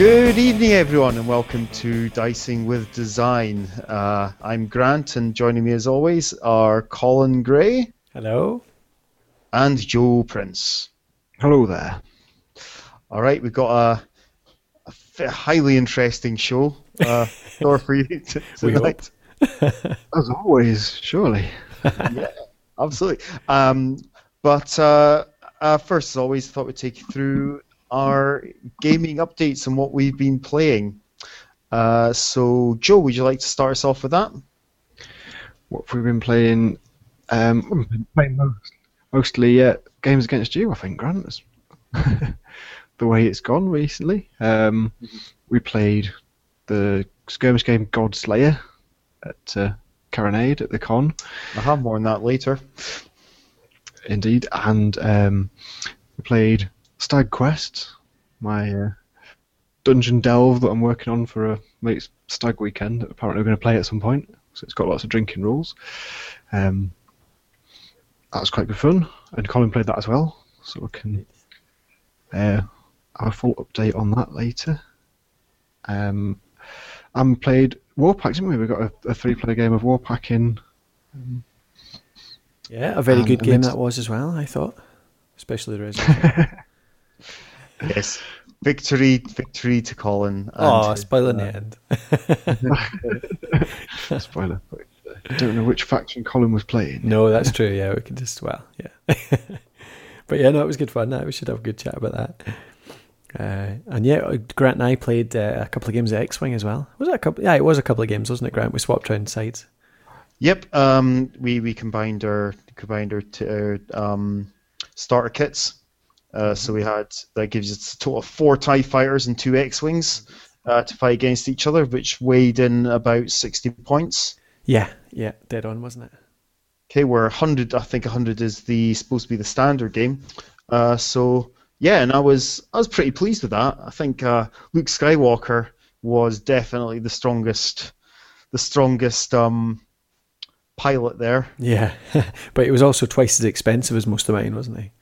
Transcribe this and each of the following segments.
Good evening, everyone, and welcome to Dicing with Design. Uh, I'm Grant, and joining me as always are Colin Gray Hello. and Joe Prince. Hello there. All right, we've got a highly interesting show uh, for you t- tonight. As always, surely. Yeah, absolutely. Um, but uh, uh, first, as always, thought we'd take you through our gaming updates and what we've been playing. Uh, so, Joe, would you like to start us off with that? What have we been playing? Um, we've been playing most, mostly uh, games against you, I think, Grant. That's the way it's gone recently. Um, we played the skirmish game God Slayer at uh, Carronade at the con, I'll have more on that later. indeed, and um, we played Stag Quest, my uh, dungeon delve that I'm working on for a mate's stag weekend. That apparently we're going to play at some point, so it's got lots of drinking rules. Um, that was quite good fun, and Colin played that as well, so we can uh, have a full update on that later. Um, and played Warpack, didn't we? We got a, a three-player game of Warpacking. Yeah, a very Um, good game that was as well. I thought, especially the resolution. Yes. Victory, victory to Colin. and oh, his, spoiling uh, the end. Spoiler. I don't know which faction Colin was playing. no, that's true. Yeah, we can just well, yeah. but yeah, no, it was good fun. That we should have a good chat about that. Uh, and yeah, Grant and I played uh, a couple of games of X Wing as well. Was it a couple? Yeah, it was a couple of games, wasn't it, Grant? We swapped around sides. Yep. Um, we we combined our combined our, t- our um, starter kits. Uh, so we had that gives us a total of four Tie fighters and two X wings uh, to fight against each other, which weighed in about sixty points. Yeah, yeah, dead on, wasn't it? Okay, where hundred, I think hundred is the supposed to be the standard game. Uh, so yeah, and I was I was pretty pleased with that. I think uh, Luke Skywalker was definitely the strongest, the strongest um, pilot there. Yeah, but it was also twice as expensive as most of mine, wasn't he?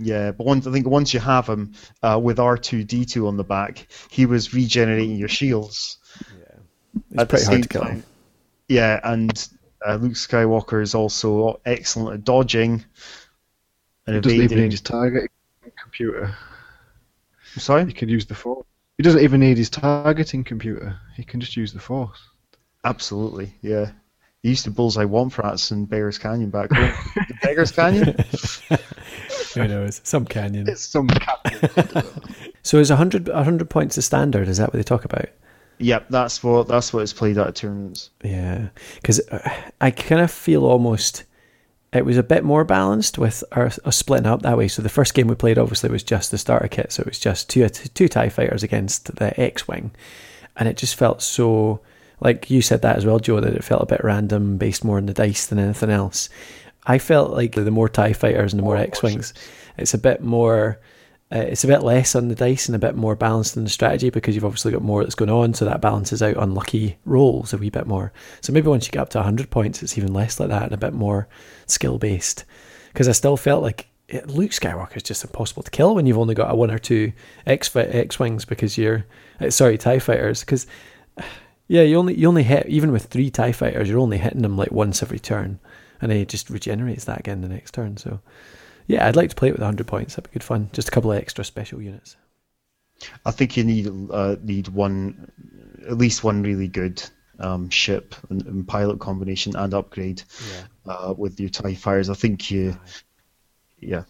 Yeah, but once I think once you have him uh, with R two D two on the back, he was regenerating your shields. Yeah, it's At pretty hard to kill. time- Yeah, and uh, Luke Skywalker is also excellent at dodging and He doesn't even evading. need his targeting computer. Sorry. He can use the force. He doesn't even need his targeting computer. He can just use the force. Absolutely, yeah. He used to bullseye womp rats in Beggars Canyon back home. the Beggars Canyon? Who knows? Some canyon. It's some canyon. So is 100, 100 points the standard? Is that what they talk about? Yep, that's what that's what it's played at tournaments. Yeah, because uh, I kind of feel almost it was a bit more balanced with our, us splitting up that way. So the first game we played obviously was just the starter kit, so it was just two two Tie fighters against the X Wing, and it just felt so like you said that as well, Joe, that it felt a bit random, based more on the dice than anything else. I felt like the more Tie fighters and the more X Wings, it's a bit more. Uh, it's a bit less on the dice and a bit more balanced in the strategy because you've obviously got more that's going on, so that balances out unlucky rolls a wee bit more. So maybe once you get up to 100 points, it's even less like that and a bit more skill based. Because I still felt like it, Luke Skywalker is just impossible to kill when you've only got a one or two X X wings because you're uh, sorry Tie fighters because yeah you only you only hit even with three Tie fighters you're only hitting them like once every turn and then it just regenerates that again the next turn. So yeah, I'd like to play it with 100 points. That'd be good fun. Just a couple of extra special units. I think you need uh, need one, at least one really good um, ship and, and pilot combination and upgrade Yeah. uh, with your Tie Fighters. I think you, yeah.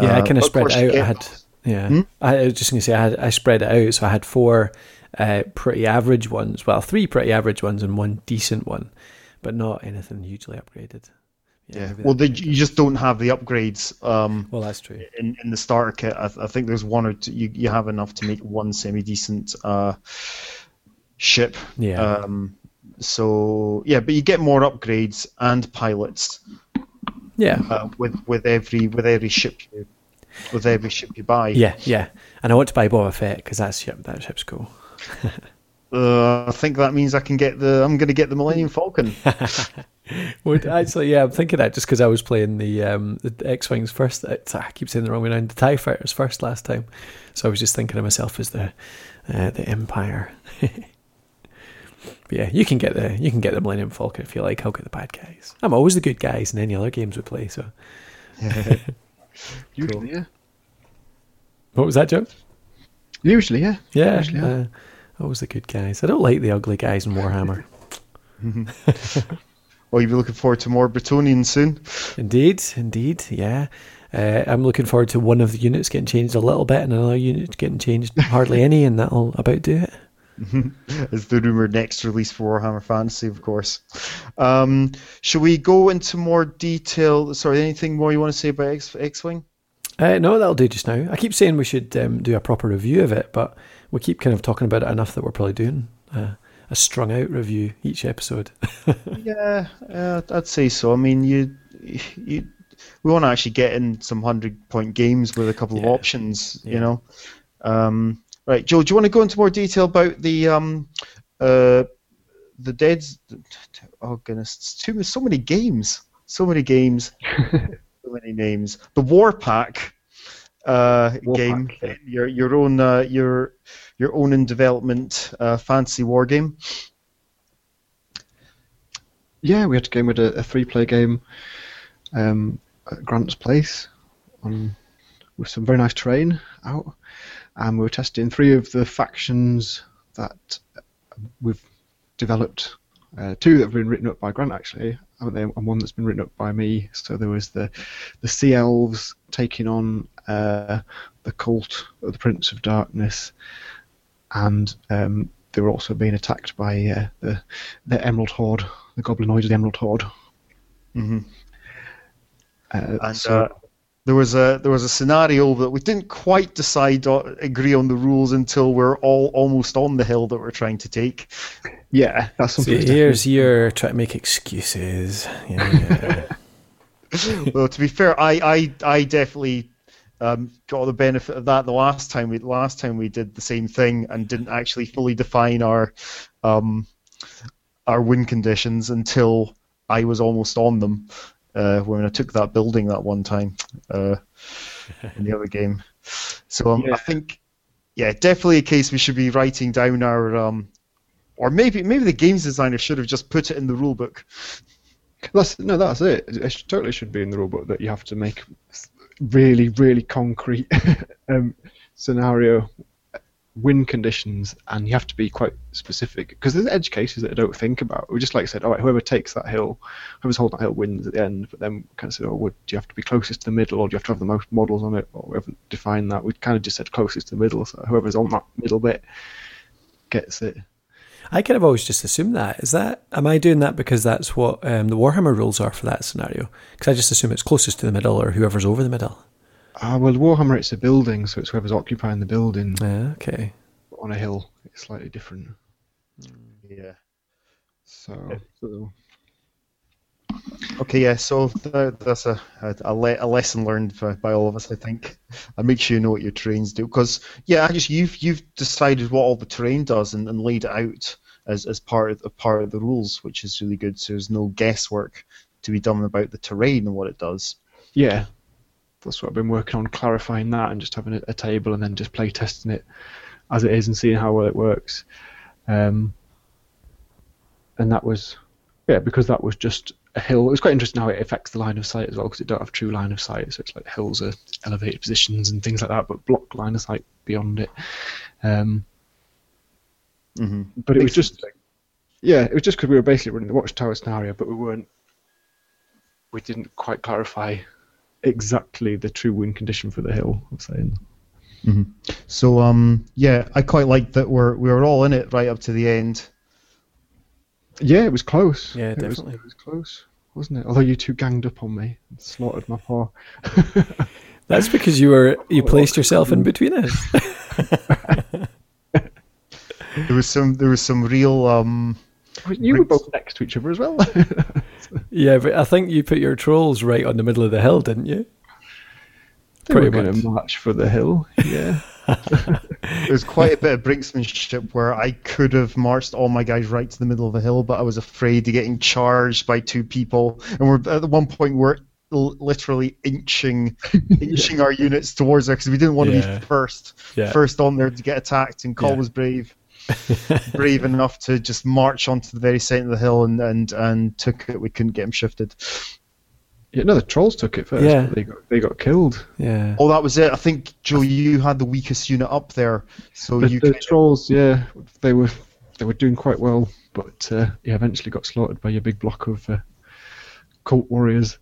Yeah, I Uh, kind of spread it out. I had, yeah, Hmm? I was just going to say I, had, I spread it out. So I had four uh, pretty average ones. Well, three pretty average ones and one decent one, but not anything hugely upgraded. Yeah. maybe Well, that'd the, be you just don't have the upgrades um, well, that's true. in, in the starter kit. I, I think there's one or two. You, you have enough to make one semi decent uh, ship. Yeah, Um, so yeah, but you get more upgrades and pilots yeah, uh, with with every with every ship you with every ship you buy. yeah, yeah. And I want to buy Boba Fett because that ship, that ship's cool. Uh, I think that means I can get the. I'm going to get the Millennium Falcon. Well, actually, yeah, I'm thinking that just because I was playing the um, the X Wings first. It's, I keep saying the wrong way around. The Tie Fighters first last time, so I was just thinking of myself as the uh, the Empire. But yeah, you can get the you can get the Millennium Falcon if you like. I'll get the bad guys. I'm always the good guys in any other games we play. So, Usually, yeah. what was that, Joe? Usually, yeah. Yeah, Usually, yeah. uh, always the good guys. I don't like the ugly guys in Warhammer. Well, you'll be looking forward to more Bretonnians soon. Indeed, indeed, yeah. Uh, I'm looking forward to one of the units getting changed a little bit, and another unit getting changed hardly any, and that'll about do it. As the rumored next release for Warhammer Fantasy, of course. Um, should we go into more detail? Sorry, anything more you want to say about X- X-Wing? Uh, no, that'll do just now. I keep saying we should um, do a proper review of it, but we keep kind of talking about it enough that we're probably doing uh, a strung out review each episode. Yeah, uh, I'd say so. I mean, you, you, we want to actually get in some hundred point games with a couple Yeah. of options. Yeah. You know, um, right, Joe. Do you want to go into more detail about the um, uh, the Dead's? Oh goodness, it's too so many games, so many games, so many names. The War Pack uh, game, Pack, your your own uh, your your own in development uh, fancy war game. Yeah, we had a game with a, a three-player game um, at Grant's place on with some very nice terrain out, and we were testing three of the factions that we've developed. Uh, two that have been written up by Grant actually, haven't they? And one that's been written up by me. So there was the the Sea Elves taking on uh, the cult of the Prince of Darkness, and um, they were also being attacked by uh, the the Emerald Horde, the Goblinoids of the Emerald Horde. hmm Uh, and so- uh, there was a there was a scenario that we didn't quite decide or agree on the rules until we're all almost on the hill that we're trying to take. yeah, that's something. that's here's your try to make excuses. Yeah, yeah. well, to be fair, I I, I definitely um, got the benefit of that the last time we last time we did the same thing and didn't actually fully define our um, our win conditions until I was almost on them uh, when I took that building that one time uh, in the other game. So um, Yeah. I think, yeah, definitely a case we should be writing down our, um, or maybe maybe the games designer should have just put it in the rule book. That's no, that's it. It should, totally should be in the rulebook that you have to make really, really concrete um, scenario win conditions, and you have to be quite specific because there's edge cases that I don't think about. We just like said, all right, whoever takes that hill, whoever's holding that hill wins at the end. But then kind of said, oh, would do you have to be closest to the middle, or do you have to have the most models on it, or we haven't defined that. We kind of just said closest to the middle, so whoever's on that middle bit gets it. I kind of always just assume that. Is that am I doing that because that's what um, the Warhammer rules are for that scenario? Because I just assume it's closest to the middle or whoever's over the middle. Ah, well, Warhammer it's a building, so it's whoever's occupying the building Yeah, okay. on a hill. It's slightly different. Yeah. So, so Okay, yeah. So that's a a, le- a lesson learned by, by all of us, I think. And make sure you know what your terrains do, because yeah, I just you've you've decided what all the terrain does and, and laid it out as, as part of a part of the rules, which is really good. So there's no guesswork to be done about the terrain and what it does. yeah, that's what I've been working on, clarifying that and just having a, a table and then just play testing it as it is and seeing how well it works. Um, and that was, yeah, because that was just a hill. It was quite interesting how it affects the line of sight as well, because it don't have true line of sight. So it's like hills are elevated positions and things like that, but block line of sight beyond it. Um, Mm-hmm. but it was just yeah it was just because we were basically running the watchtower scenario but we weren't we didn't quite clarify exactly the true win condition for the hill i'm saying So um yeah, I quite like that we're we were all in it right up to the end. yeah it was close Yeah, It was- definitely. it was close wasn't it although you two ganged up on me and slaughtered my paw That's because you were you placed yourself in between us. There was some there was some real um you were both next to each other as well yeah, but I think you put your trolls right on the middle of the hill, didn't you? they were Pretty going much. to march for the hill yeah there was quite a bit of brinksmanship where I could have marched all my guys right to the middle of the hill, but I was afraid of getting charged by two people. And we're at the one point we're literally inching inching our units towards her because we didn't want to Yeah. be first Yeah. first on there to get attacked. And Cole Yeah. was brave brave enough to just march onto the very centre of the hill and, and, and took it. We couldn't get him shifted. Yeah, no, the trolls took it first. Yeah. but they got they got killed. Yeah. Oh, that was it. I think Joe, you had the weakest unit up there, so The, you the kind of- trolls, yeah, they were they were doing quite well, but uh, yeah, eventually got slaughtered by your big block of uh, cult warriors.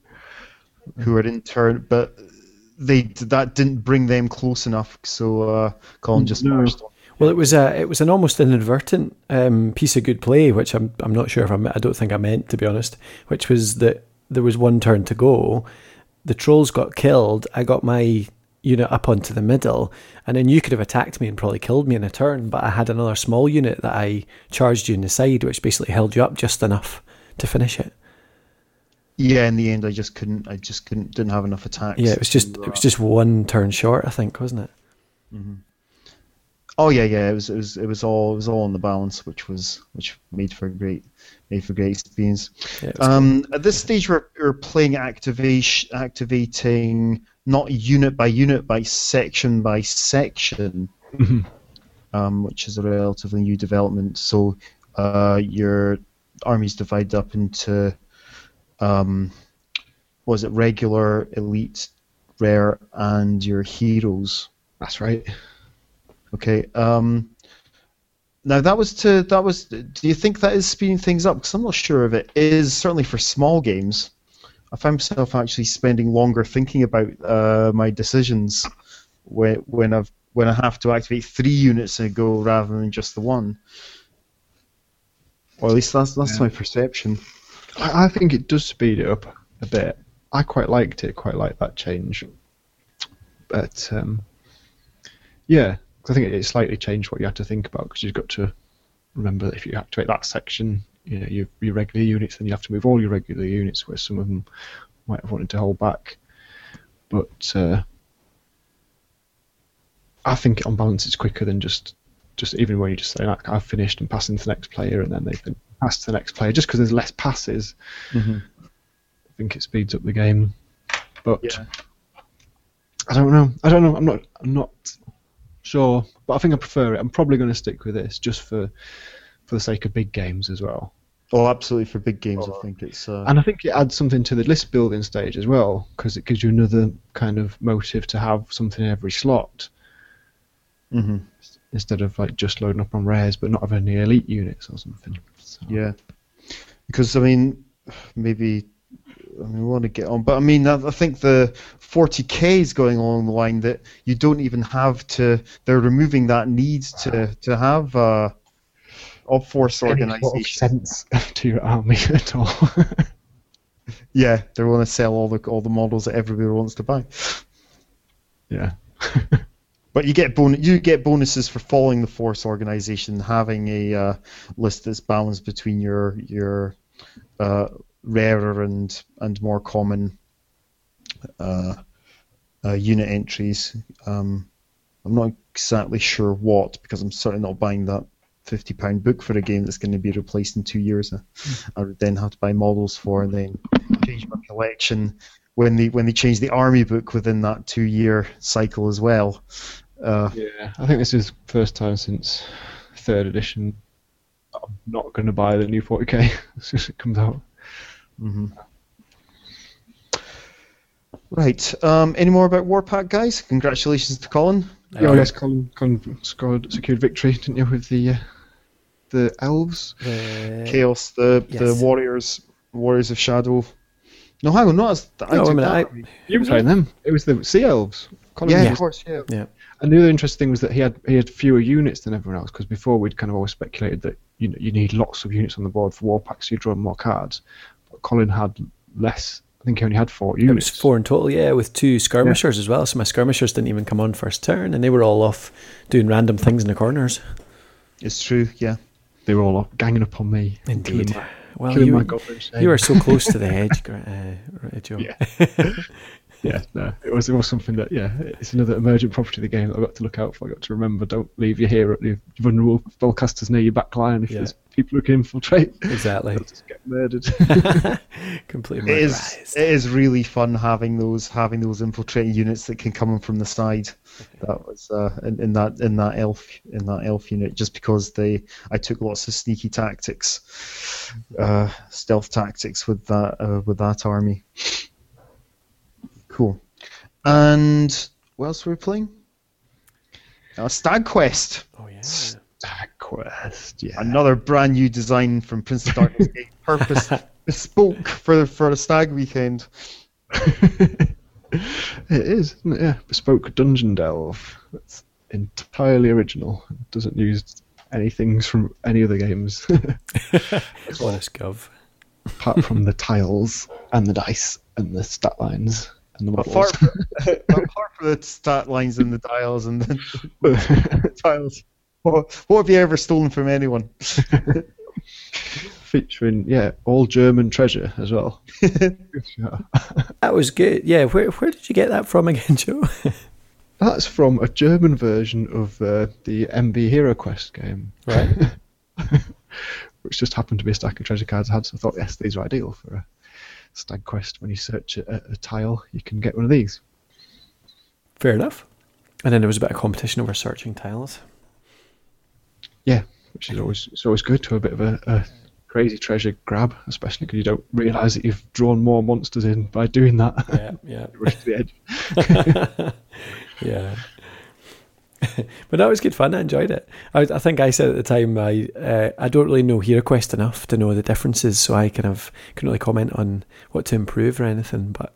who were in turn, but they that didn't bring them close enough. So uh, Colin just No. marched on. Well, it was a it was an almost inadvertent um, piece of good play, which I'm I'm not sure if I I don't think I meant to be honest. Which was that there was one turn to go, the trolls got killed. I got my unit up onto the middle, and then you could have attacked me and probably killed me in a turn. But I had another small unit that I charged you in the side, which basically held you up just enough to finish it. Yeah, in the end, I just couldn't. I just couldn't. Didn't have enough attacks. Yeah, it was just it was uh, just one turn short, I think, wasn't it? Mm-hmm. Oh yeah, yeah. It was. It was. It was all. It was all on the balance, which was which made for a great for great experience. Yeah, Um, at this stage, we're, we're playing activation, activating not unit by unit, by section by section, um, which is a relatively new development. So uh, your army's divided up into, um, was it regular, elite, rare, and your heroes. That's right. Okay. Um, now that was to that was. Do you think that is speeding things up? Because I'm not sure if it is. Certainly for small games, I find myself actually spending longer thinking about uh, my decisions when when I've when I have to activate three units in a go rather than just the one. Or at least that's that's Yeah. my perception. I, I think it does speed it up a bit. I quite liked it, quite like that change. But um, yeah, I think it, it slightly changed what you had to think about because you've got to remember that if you activate that section, you know, your, your regular units, then you have to move all your regular units, where some of them might have wanted to hold back. But uh, I think on balance it's quicker than just just even when you just say like, I've finished and passing to the next player, and then they can pass to the next player. Just because there's less passes, Mhm. I think it speeds up the game. But Yeah. I don't know. I don't know. I'm not. I'm not sure. But I think I prefer it. I'm probably going to stick with this just for for the sake of big games as well. Oh, absolutely. For big games, I think it's. Uh, And I think it adds something to the list building stage as well because it gives you another kind of motive to have something in every slot Mm-hmm. instead of like just loading up on rares but not having any elite units or something. So, Yeah, because I mean, maybe I mean, we want to get on, but I mean, I, I think the 40k is going along the line that you don't even have to. They're removing that need to to have uh, a force of organization. sense to your army at all. Yeah, they want to sell all the all the models that everybody wants to buy. yeah. But you get bon- you get bonuses for following the force organization, having a uh, list that's balanced between your your uh, rarer and and more common uh, uh, unit entries. Um, I'm not exactly sure what because I'm certainly not buying that fifty pound book for a game that's going to be replaced in two years. I, would then have to buy models for and then change my collection when they when they change the army book within that two year cycle as well. Uh, Yeah, I think this is first time since third edition. I'm not going to buy the new 40k as soon as it comes out. Mhm. Right. Um, any more about Warpack, guys? Congratulations to Colin. Yeah, I guess Colin, Colin scored secured victory, didn't you, with the uh, the elves? The- Chaos, the yes. the warriors, warriors of shadow. No, hang on, not as I No, I took mean, that I- army. You were playing them. It was the sea elves. Colin yeah, was- of course, yeah. yeah. And the other interesting thing was that he had he had fewer units than everyone else because before we'd kind of always speculated that you know you need lots of units on the board for war packs, so you draw more cards. Colin had less. I think he only had four It was four in total, yeah, with two skirmishers as well. So my skirmishers didn't even come on first turn, and they were all off doing random things in the corners. It's true, yeah. They were all up, ganging up on me. Indeed. My, Well, you, you were so close to the edge, uh, Joe. Yeah. yeah, no, it was it was something that yeah, it's another emergent property of the game that I've got to look out for. I've got to remember, don't leave your hero, your vulnerable spellcasters near your back line if Yeah. there's people who can infiltrate. Exactly. They'll just get murdered. Completely It is murderized. it is really fun having those having those infiltrating units that can come in from the side. That was uh, in, in that in that elf in that elf unit just because they I took lots of sneaky tactics, uh, stealth tactics with that uh, with that army. Cool. And what else were we playing? Uh, Stag Quest, Oh yeah. Stag Quest, yeah. another brand new design from Prince of Darkness Game, purpose bespoke for for a stag weekend. it is, isn't it? Yeah, bespoke dungeon delve. It's entirely original. It doesn't use anything from any other games Honest gov. apart from the tiles and the dice and the stat lines and the models. Apart from, apart from the stat lines and the dials and the tiles, what, what have you ever stolen from anyone? Featuring yeah, all German treasure as well. That was good. Yeah, where where did you get that from again, Joe? That's from a German version of uh, the MB Hero Quest game. Right. which just happened to be a stack of treasure cards I had. So I thought, yes, these are ideal for a stag quest. When you search a, a tile, you can get one of these. Fair enough. And then there was a bit of competition over searching tiles. Yeah, which is always it's always good to have a bit of a, a crazy treasure grab, especially because you don't realise that you've drawn more monsters in by doing that. Yeah, yeah. Rush to the edge. yeah. but that was good fun. I enjoyed it. I, I think I said at the time I uh, I don't really know HeroQuest enough to know the differences, so I kind of couldn't really comment on what to improve or anything. But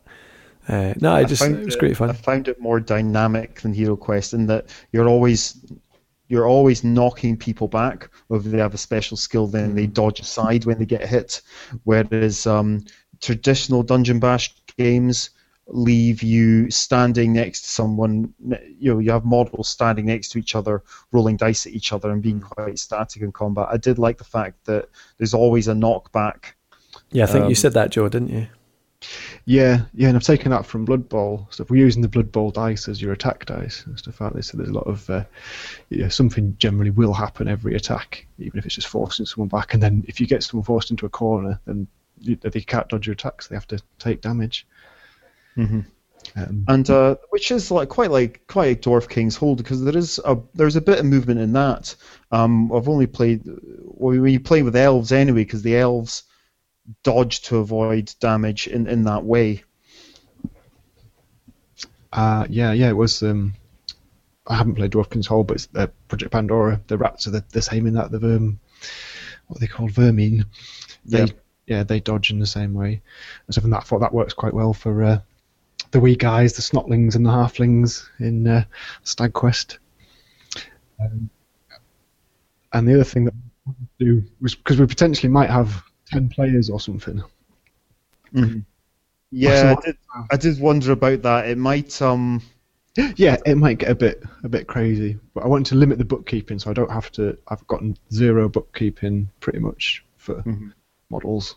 uh, no, I just found it was great fun. I found it more dynamic than Hero Quest in that you're always you're always knocking people back, whether they have a special skill, then they dodge aside when they get hit. Whereas um, traditional Dungeon Bash games leave you standing next to someone. You know, you have models standing next to each other, rolling dice at each other, and being quite static in combat. I did like the fact that there's always a knockback. Yeah, I think you um, said that, Joe, didn't you? Yeah, yeah, and I've taken that from Blood Bowl. So if we're using the Blood Bowl dice as your attack dice and stuff like this, so there's a lot of uh, yeah, something generally will happen every attack, even if it's just forcing someone back. And then if you get someone forced into a corner, then they can't dodge your attacks; they have to take damage. Mm-hmm. Um, and uh, which is like quite like quite like Dwarf King's Hold because there is a there's a bit of movement in that. Um, I've only played well, when you play with elves anyway because the elves dodge to avoid damage in, in that way. Uh, yeah, yeah, it was. Um, I haven't played Dwarf King's Hold, but it's uh, Project Pandora. The rats are the, the same in that. The verm, what are they called vermin. They, Yeah. yeah, they dodge in the same way. And so from that, I thought that works quite well for uh, the wee guys, the snotlings and the halflings in uh, Stag Quest. Um, and the other thing that to do was because we potentially might have ten players or something. Yeah, I did, I did wonder about that. It might um Yeah, it might get a bit a bit crazy, but I want to limit the bookkeeping, so I don't have to. I've gotten zero bookkeeping pretty much for Mhm. models.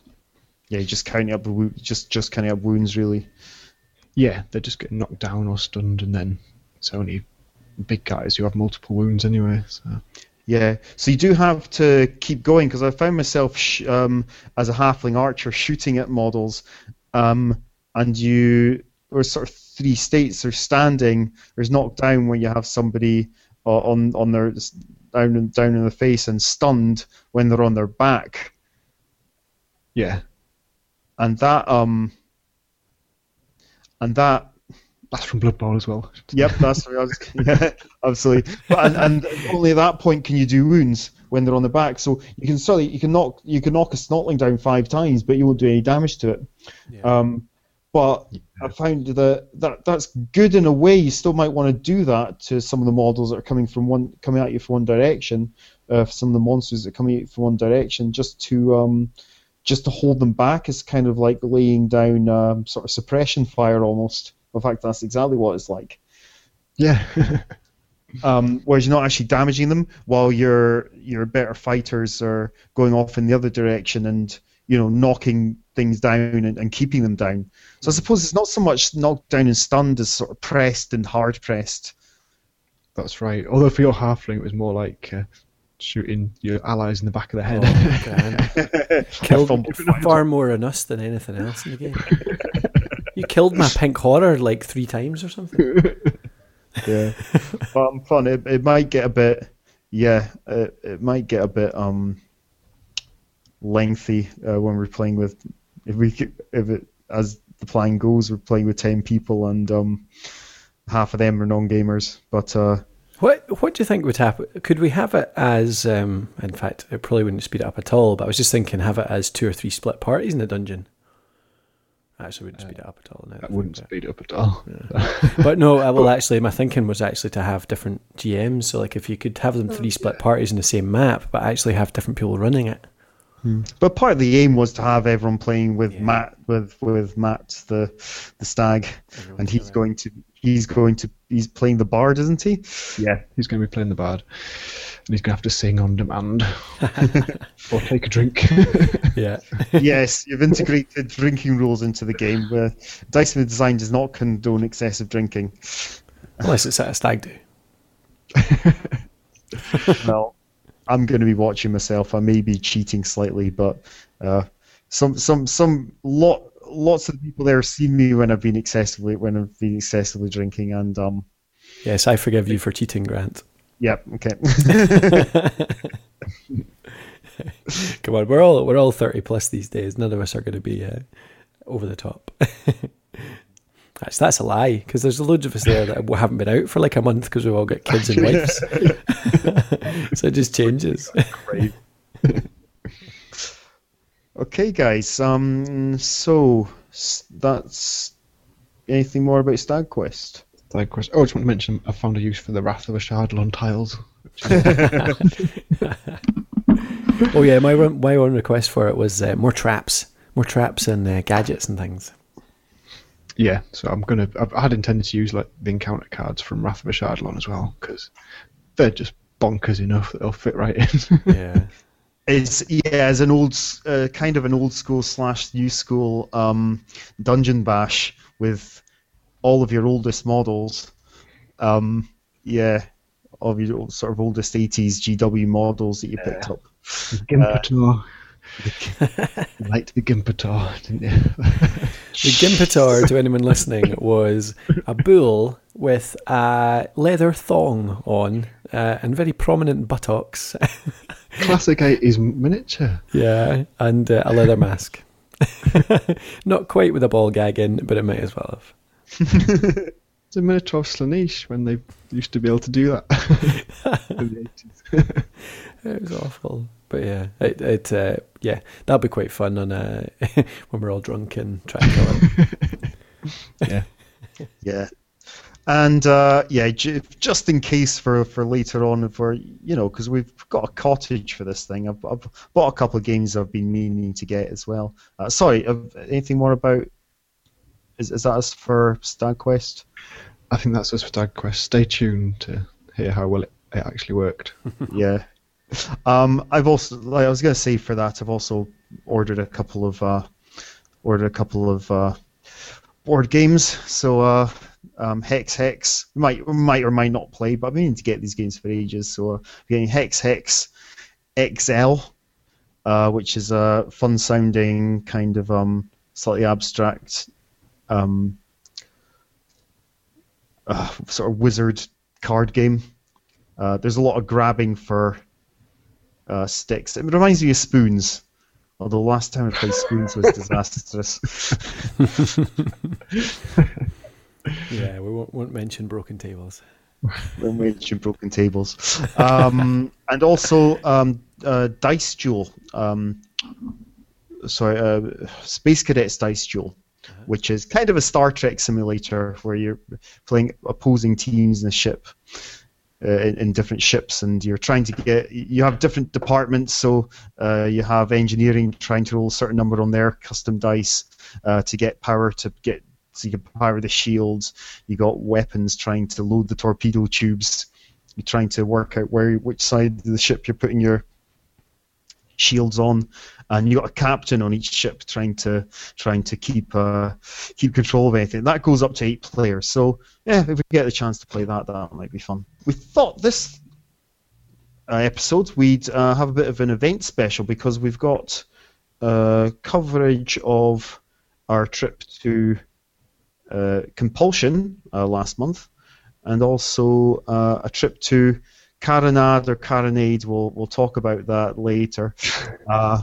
yeah you just counting up the just just counting up wounds really. Yeah, they're just getting knocked down or stunned, and then it's only big guys who have multiple wounds anyway. So Yeah, so you do have to keep going because I found myself sh- um, as a halfling archer shooting at models, um, and you or sort of three states. There's standing, there's knocked down when you have somebody uh, on on their down down in the face, and stunned when they're on their back, yeah, and that um, and that that's from Blood Bowl as well. Yep, that's what I was. Yeah, absolutely. But and, and only at that point can you do wounds when they're on the back. So you can certainly you can knock you can knock a snotling down five times, but you won't do any damage to it. Um, but I found that, that that's good in a way. You still might want to do that to some of the models that are coming from one coming at you from one direction. Uh, some of the monsters that are coming at you from one direction, just to um, just to hold them back is kind of like laying down um, sort of suppression fire almost. In fact, that's exactly what it's like Yeah, um, whereas you're not actually damaging them, while your your better fighters are going off in the other direction and you know knocking things down and, and keeping them down. So I suppose it's not so much knocked down and stunned as sort of pressed and hard pressed. that's right. Although for your halfling, it was more like uh, shooting your allies in the back of the head. Oh, God. killed far more on us than anything else in the game. you killed my pink horror like three times or something. yeah, but um, fun. It, it might get a bit. Yeah, it, it might get a bit um lengthy uh, when we're playing with. If we could- if it as the plan goes, we're playing with ten people and um half of them are non-gamers. But uh, What What do you think would happen? Could we have it as? Um, in fact, it probably wouldn't speed it up at all. But I was just thinking, have it as two or three split parties in the dungeon. Actually, wouldn't speed it up at all. Now that I that think wouldn't about speed it up at all. it. But no, I well, actually, my thinking was actually to have different GMs. So, like, if you could have them three oh, split parties in the same map, but actually have different people running it. Hmm. But part of the aim was to have everyone playing with Yeah. Matt, with with Matt the the stag, Everyone and he's around. going to he's going to he's playing the bard, isn't he? Yeah, he's going to be playing the bard, and he's going to have to sing on demand or take a drink. Yeah. yes, you've integrated drinking rules into the game. Where Dice with Design does not condone excessive drinking. Unless it's at a stag do. well, I'm going to be watching myself. I may be cheating slightly, but uh, some some some lot lots of people there have seen me when I've been excessively when I've been excessively drinking, and um, Yes, I forgive you for cheating, Grant. yeah, okay. Come on, we're all we're all thirty plus these days. None of us are going to be uh, over the top. That's that's a lie because there's loads of us there that haven't been out for like a month because we've all got kids and wives. so it just changes. Okay, guys. Um, so that's anything more about Stag Quest? Stag quest. Oh, I just want to mention I found a use for the Wrath of Ashardalon tiles. Oh yeah, my one, my one request for it was uh, more traps, more traps and uh, gadgets and things. Yeah, so I'm gonna. I've- had intended to use like the encounter cards from Wrath of Ashardalon as well because they're just bonkers enough that they'll fit right in. Yeah, It's yeah, as an old, uh, kind of an old school slash new school um, dungeon bash with all of your oldest models. Um, yeah, of your sort of oldest '80s GW models that you picked up. Gimpator. you liked the Gimpator, didn't you? the Gimpator to anyone listening was a bull with a leather thong on uh, and very prominent buttocks. Classic 80s miniature. yeah, and uh, a leather mask. Not quite with a ball gag in, but it might as well have. It's a miniature of Slaanesh when they used to be able to do that. In the 80s. It was awful, but yeah, it, it uh, yeah, that'd be quite fun on uh, when we're all drunk and trying to kill it. yeah. Yeah. And uh, yeah, j- just in case for, for later on, for you know, because we've got a cottage for this thing. I've, I've bought a couple of games I've been meaning to get as well. Uh, sorry, uh, anything more about? Is is that us for Stag Quest? I think that's us for Stag Quest. Stay tuned to hear how well it, it actually worked. yeah. Um, I've also, like I was gonna say for that, I've also ordered a couple of uh, ordered a couple of uh, board games. So uh, um, Hex Hex might might or might not play, but I've been meaning to get these games for ages. So getting Hex Hex XL, uh, which is a fun sounding kind of um, slightly abstract um, uh, sort of wizard card game. Uh, there's a lot of grabbing for uh, sticks. It reminds me of spoons. Although last time I played spoons was disastrous. Yeah, we won't, won't mention broken tables. when we mention broken tables. Um, and also um, uh, Dice Duel. Um, sorry, uh, Space Cadets Dice Duel, which is kind of a Star Trek simulator where you're playing opposing teams in a ship. Uh, in, in different ships, and you're trying to get. You have different departments, so uh, you have engineering trying to roll a certain number on their custom dice uh, to get power to get so you can power the shields. You got weapons trying to load the torpedo tubes. You're trying to work out where which side of the ship you're putting your shields on, and you got a captain on each ship trying to trying to keep uh, keep control of anything. That goes up to eight players. So yeah, if we get the chance to play that, that might be fun. We thought this uh, episodes, we'd uh, have a bit of an event special because we've got uh, coverage of our trip to Conpulsion uh, last month, and also uh, a trip to Carronade or Carronade. We'll we'll talk about that later. Uh,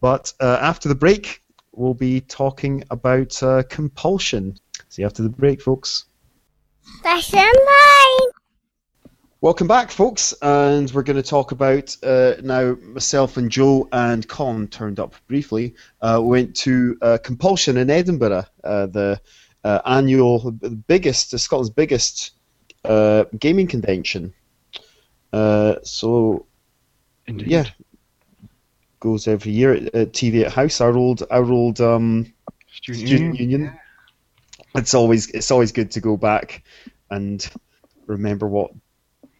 but uh, after the break, we'll be talking about uh, Conpulsion. See you after the break, folks. Lesson nine. Welcome back, folks, and we're going to talk about uh, now. Myself and Joe and Con turned up briefly. Uh, went to uh, Conpulsion in Edinburgh, uh, the uh, annual, the biggest, Scotland's biggest uh, gaming convention. so, Indeed. yeah, goes every year at, at Teviot House, our old, our old um, Student, student union. union. It's always, it's always good to go back and remember what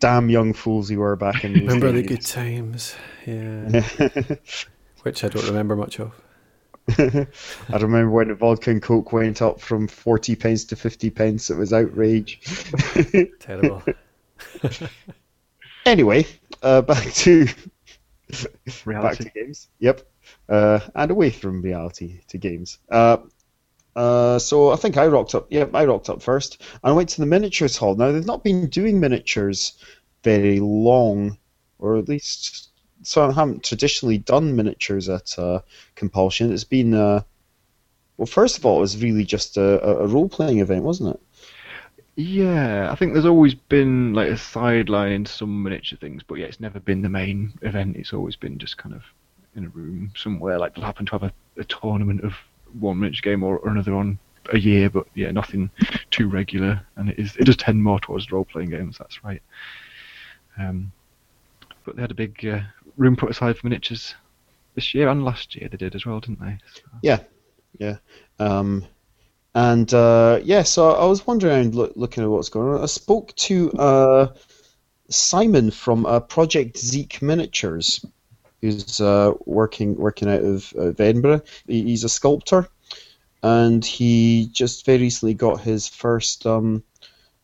damn young fools we were back in. those Remember the good times? Yeah. Which I don't remember much of. I remember when the vodka and coke went up from forty pence to fifty pence. It was outrage. Terrible. anyway, uh, back to back Reality. to games. Yep, uh, and away from reality to games. Uh, uh, so I think I rocked up. Yep, I rocked up first. I went to the miniatures hall. Now they've not been doing miniatures very long, or at least so I haven't traditionally done miniatures at uh, Conpulsion. It's been uh, well, first of all, it was really just a, a role playing event, wasn't it? Yeah, I think there's always been like a sideline in some miniature things, but yeah, it's never been the main event. It's always been just kind of in a room somewhere. Like they'll happen to have a, a tournament of one miniature game or, another on a year, but yeah, nothing too regular. And it is it does tend more towards role playing games. That's right. Um, but they had a big uh, room put aside for miniatures this year and last year. They did as well, didn't they? So- Yeah, yeah. Um, and uh, yeah, so I was wondering, look, looking at what's going on. I spoke to uh, Simon from uh, Project Zeke Miniatures, who's uh, working working out of, of Edinburgh. He- He's a sculptor, and he just very recently got his first um,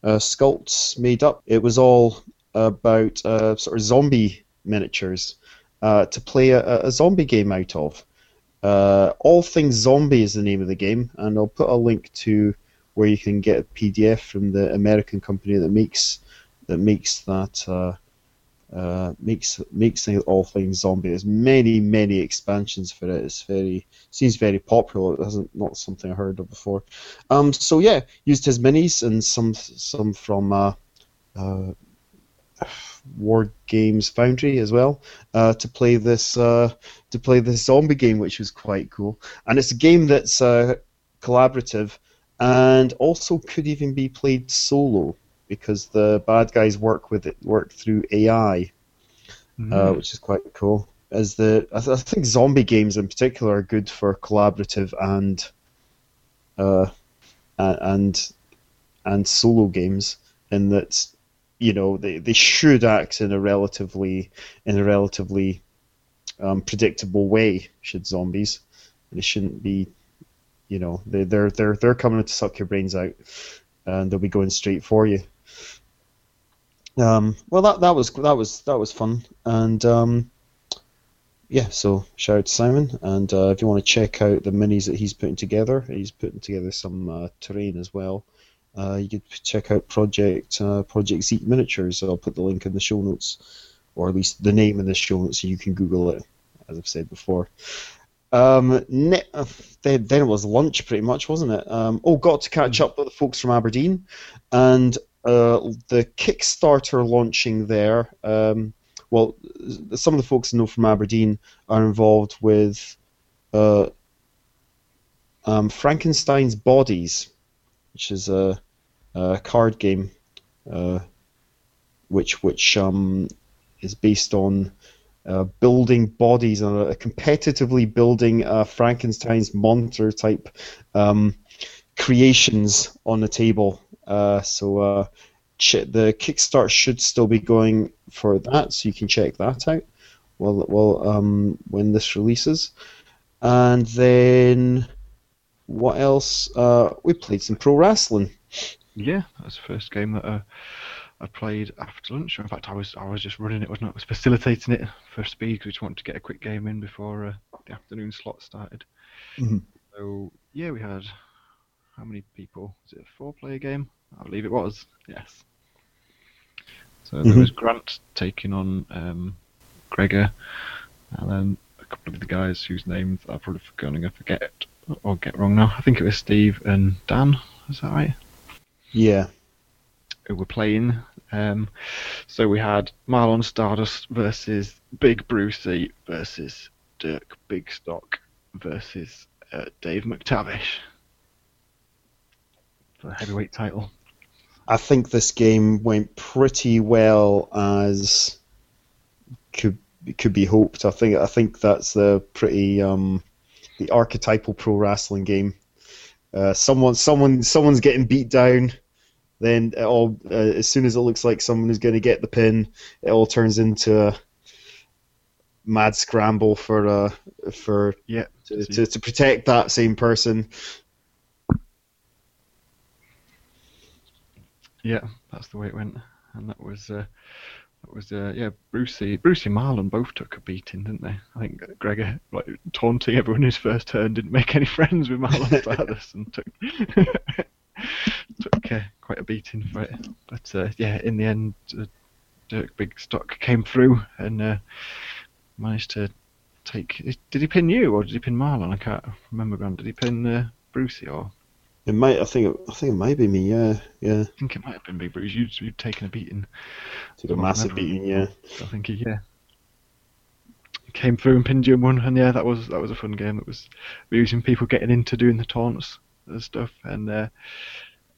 uh, sculpts made up. It was all about uh, sort of zombie miniatures uh, to play a, a zombie game out of. Uh, All Things Zombie is the name of the game, and I'll put a link to where you can get a PDF from the American company that makes that makes that uh, makes makes All Things Zombie. There's many many expansions for it. It's very seems very popular. It hasn't not something I heard of before. Um, so yeah, used his minis and some some from uh, uh, War Games Foundry as well uh, to play this uh, to play this zombie game, which was quite cool. And it's a game that's uh, collaborative and also could even be played solo because the bad guys work with it work through AI, uh, which is quite cool. As the I, th- I think zombie games in particular are good for collaborative and uh, and and solo games in that you know they, they should act in a relatively in a relatively um, predictable way should zombies. They shouldn't be you know they, they're they're they're coming to suck your brains out and they'll be going straight for you um, well that that was that was that was fun and um, yeah so shout out to Simon and uh, if you want to check out the minis that he's putting together he's putting together some uh, terrain as well uh, you could check out Project uh, Project Zeke Miniatures. I'll put the link in the show notes, or at least the name in the show notes, so you can Google it, as I've said before. Um, ne- then, then it was lunch, pretty much, wasn't it? Um, oh, got to catch up with the folks from Aberdeen, and uh, the Kickstarter launching there. Um, well, some of the folks I know from Aberdeen are involved with uh, um, Frankenstein's Bodies, which is a, a card game, uh, which which um, is based on uh, building bodies and competitively building uh, Frankenstein's monster type um, creations on the table. Uh, so uh, ch- the Kickstart should still be going for that, so you can check that out. Well, well, um, when this releases, and then what else? Uh, we played some pro wrestling. Yeah, that's the first game that uh, I played after lunch. In fact, I was I was just running it, wasn't I? I was facilitating it for speed because we just wanted to get a quick game in before uh, the afternoon slot started. Mhm. So yeah, we had how many people? Is it a four-player game? I believe it was. Yes. So there Mhm. was Grant taking on um, Gregor, and then a couple of the guys whose names I'm probably going to forget or get wrong now. I think it was Steve and Dan. Is that right? Yeah. who were playing. Um, so we had Marlon Stardust versus Big Brucey versus Dirk Bigstock versus uh, Dave McTavish for the heavyweight title. I think this game went pretty well as could could be hoped. I think I think that's the pretty um, the archetypal pro wrestling game. Uh, someone someone someone's getting beat down, then it all uh, as soon as it looks like someone is going to get the pin, it all turns into a mad scramble for uh, for Yeah, to, to, to protect that same person. Yeah, that's the way it went, and that was uh, that was uh, yeah. Brucey, Brucey, Marlon both took a beating, didn't they? I think Gregor, like taunting everyone in his first turn, didn't make any friends with Marlon Stardust and took took uh, quite a beating for it. But uh, yeah, in the end, uh, Dirk Bigstock came through and uh, managed to take. Did he pin you or did he pin Marlon? I can't remember. Grant. Did he pin uh, Brucey or? It might. I think. It, I think it might be me. Yeah. Yeah. I think it might have been Big Bruce. You'd, you'd taken a beating. Took a massive beating. Yeah. I think he yeah came through and pinned you and won, and yeah, that was that was a fun game. It was amusing people getting into doing the taunts and stuff, and uh,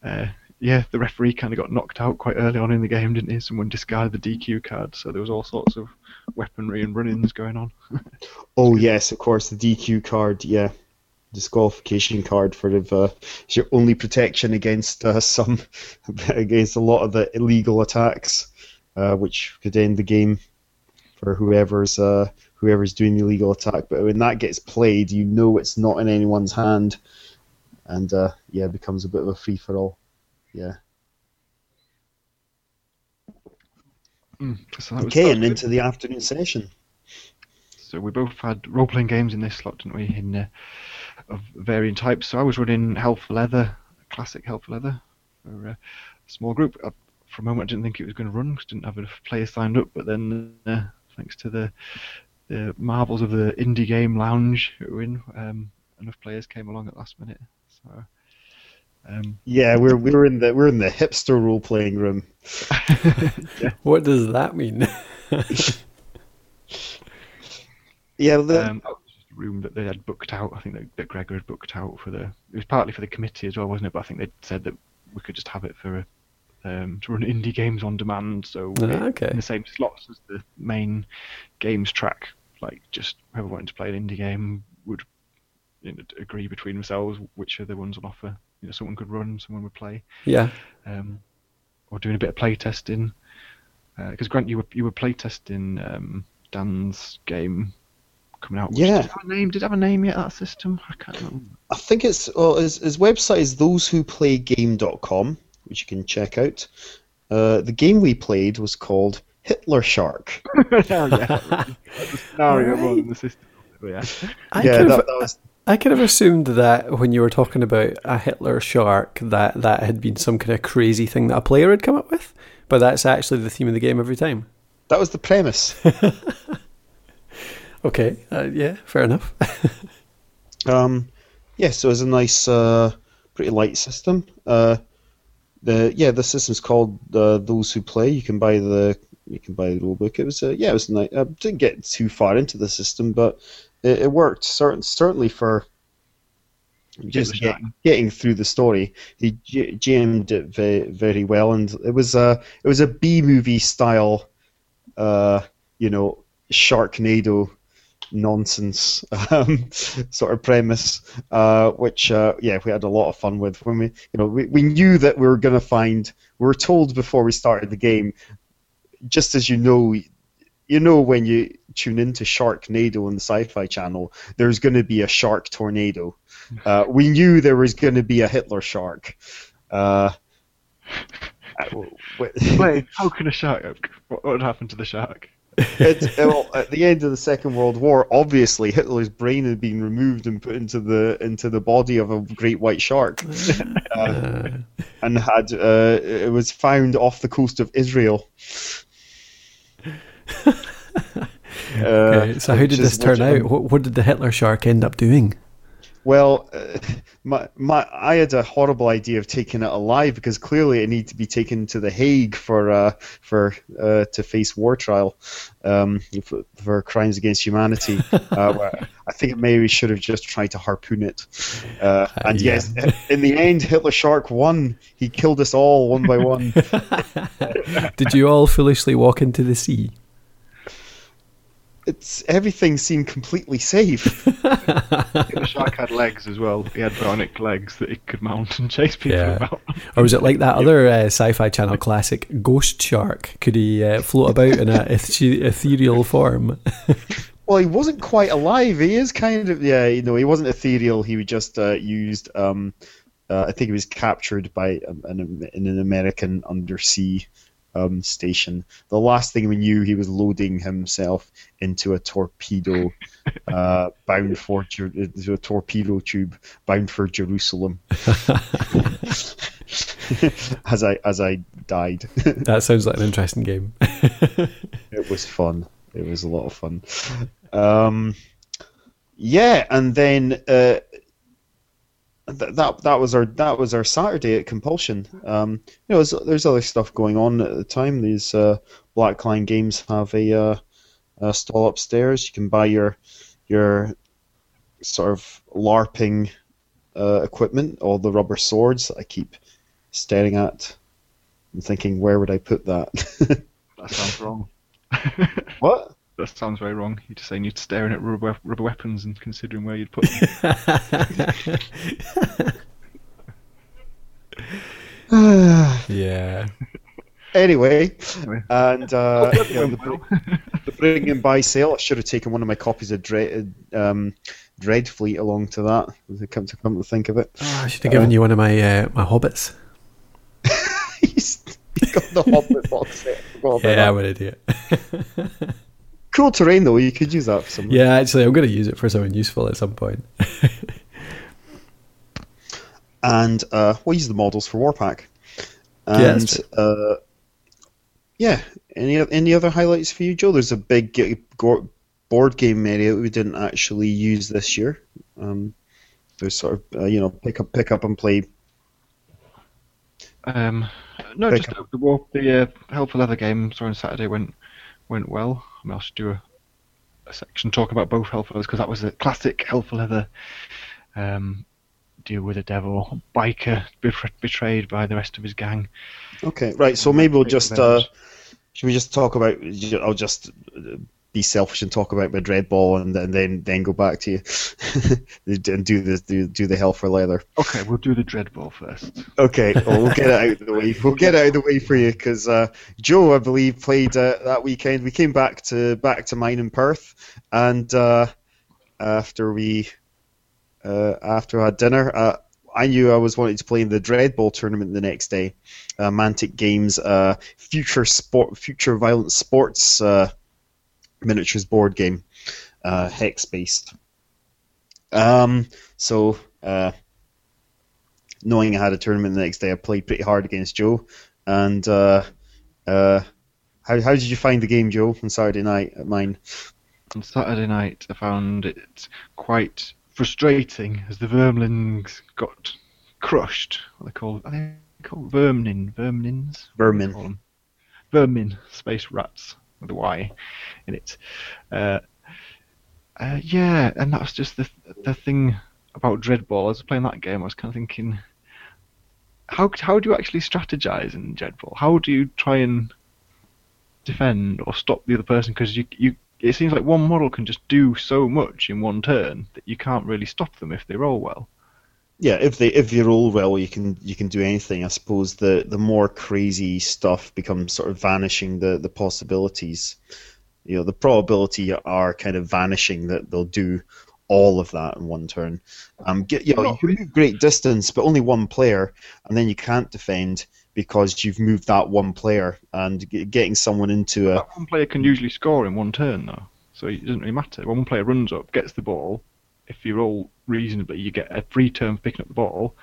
uh, yeah, the referee kind of got knocked out quite early on in the game, didn't he? Someone discarded the DQ card, so there was all sorts of weaponry and run-ins going on. Oh yes, of course the DQ card. Yeah, disqualification card for the. Uh, it's your only protection against uh, some against a lot of the illegal attacks, uh, which could end the game for whoever's uh, whoever's doing the illegal attack. But when that gets played, you know it's not in anyone's hand, and uh, yeah, it becomes a bit of a free for all. Yeah. Mm, so Okay, and into the afternoon session. So we both had role-playing games in this slot, didn't we? In uh, of varying types. So I was running Hell for Leather, classic Hell for Leather, for uh, a small group. Uh, for a moment, I didn't think it was going to run because didn't have enough players signed up. But then, uh, thanks to the the marvels of the indie game lounge win, um, enough players came along at last minute. So. Um, Yeah, we're we're in the we're in the hipster role playing room. What does that mean? Yeah, the, Um, that was just a room that they had booked out. I think that, that Gregor had booked out for the. It was partly for the committee as well, wasn't it? But I think they said that we could just have it for um, to run indie games on demand. So Ah, okay. in the same slots as the main games track. Like just whoever wanted to play an indie game would you know, agree between themselves which are the ones on offer. You know, someone could run, someone would play, yeah. um, or doing a bit of play testing. Because Grant, you were you were play testing um, Dan's game coming out. Yeah. Did it have a name? Did it have a name yet? That system? I can't remember. I think it's well, his, his website is thosewhoplaygame.com, which you can check out. Uh, the game we played was called Hitler Shark. oh, yeah. scenario more than the system. Yeah. I yeah, could that, have, that was I could have assumed that when you were talking about a Hitler shark, that that had been some kind of crazy thing that a player had come up with. But that's actually the theme of the game every time. that was the premise. Okay, uh, yeah, fair enough. Um, yeah, so it's a nice, uh, pretty light system. Uh, the yeah, the system's called uh, Those Who Play. You can buy the you can buy the rule book. It was uh, yeah, it was nice. I didn't get too far into the system, but it, it worked. Certain, certainly for just Hitler Shark. getting, getting through the story. He G- GM'd it very very well, and it was a it was a B movie style, uh, you know, Sharknado nonsense um, sort of premise, uh, which uh, yeah we had a lot of fun with. When we you know we, we knew that we were going to find. We were told before we started the game, just as you know. You know when you tune into Sharknado on the Sci-Fi Channel, there's going to be a shark tornado. Uh, we knew there was going to be a Hitler shark, uh, Wait, how can a shark? What would happen to the shark? It's, well, at the end of the Second World War, obviously Hitler's brain had been removed and put into the into the body of a great white shark, uh, and had uh, it was found off the coast of Israel. Okay, so how did this turn out? What, what did the Hitler shark end up doing? Well, uh, my, my, I had a horrible idea of taking it alive because clearly it needed to be taken to the Hague for uh, for uh, to face war trial um, for, for crimes against humanity. uh, I think maybe we should have just tried to harpoon it. Uh, and yeah. yes, in the end, Hitler Shark won. He killed us all one by one. Did you all foolishly walk into the sea? It's everything seemed completely safe. The shark had legs as well. He had bionic legs that he could mount and chase people Yeah. about. Or was it like that other uh, sci-fi channel classic, Ghost Shark? Could he uh, float about in a eth- ethereal form? Well, he wasn't quite alive. He is kind of yeah. You know, he wasn't ethereal. He was just uh, used. Um, uh, I think he was captured by um, an, an American undersea um, station. The last thing we knew, he was loading himself into a torpedo uh, bound for into a torpedo tube bound for Jerusalem. as I as I died. that sounds like an interesting game. It was fun. It was a lot of fun. Um, yeah, and then uh, th- that that was our that was our Saturday at Conpulsion. Um, you know, there's, there's other stuff going on at the time. These uh, Blackline Games have a, uh, a stall upstairs. You can buy your your sort of LARPing uh, equipment, all the rubber swords that I keep staring at and thinking, where would I put that? That sounds wrong. what? That sounds very wrong. You're just saying you're staring at rubber, rubber weapons and considering where you'd put them. yeah. Anyway, Anyway. and uh, Hope you know, the, went well. the bring and buy sale. I should have taken one of my copies of Dread, um, Dreadfleet along to that. To come to come to think of it, Oh, I should have given you one of my uh, my hobbits. he's, he's got the Hobbit box set. I forgot about Yeah. I'm an idiot. Cool terrain though. You could use that for something. yeah, actually, I'm going to use it for something useful at some point. and uh, we'll use the models for Warpack. Yeah, And that's uh, yeah, any any other highlights for you, Joe? There's a big board game area that we didn't actually use this year. Um, there's sort of uh, you know pick up pick up and play. Um, no, Pick just the, the, the uh, Hell for Leather game sorry, on Saturday went went well. I mean, I should do a, a section talk about both Leathers because that was a classic Hell for Leather um, deal with a devil biker betr- betrayed by the rest of his gang. Okay, right. So maybe we'll just uh, should we just talk about? I'll just uh, be selfish and talk about my dread ball, and, and then then go back to you and do the do, do the hell for leather. Okay, we'll do the Dread Ball first. Okay, well, we'll get it out of the way. We'll get it out of the way for you because uh, Joe, I believe, played uh, that weekend. We came back to back to mine in Perth, and uh, after we uh, after we had dinner, uh, I knew I was wanting to play in the Dread Ball tournament the next day. Uh, Mantic Games, uh, future sport, future violent sports uh, miniatures board game, uh, hex based. Um, so. Uh, knowing I had a tournament the next day, I played pretty hard against Joe. And uh, uh, how how did you find the game, Joe, on Saturday night at mine? On Saturday night, I found it quite frustrating as the Vermlings got crushed. What they call are they called vermin? Verminins? What do they Vermin. Vermin, space rats with a Y in it. Uh, uh, yeah, and that's just the the thing about Dreadball. As I was playing that game, I was kind of thinking, how how do you actually strategize in Dreadball? How do you try and defend or stop the other person? Because you you it seems like one model can just do so much in one turn that you can't really stop them if they roll well. Yeah, if they if you roll well, you can you can do anything. I suppose the the more crazy stuff becomes sort of vanishing the the possibilities. You know, the probability are kind of vanishing that they'll do all of that in one turn. Um, get, you know, you can move great distance, but only one player, and then you can't defend. because you've moved that one player and getting someone into a That one player can usually score in one turn, though, so it doesn't really matter. When one player runs up, gets the ball, if you roll reasonably, you get a free turn for picking up the ball,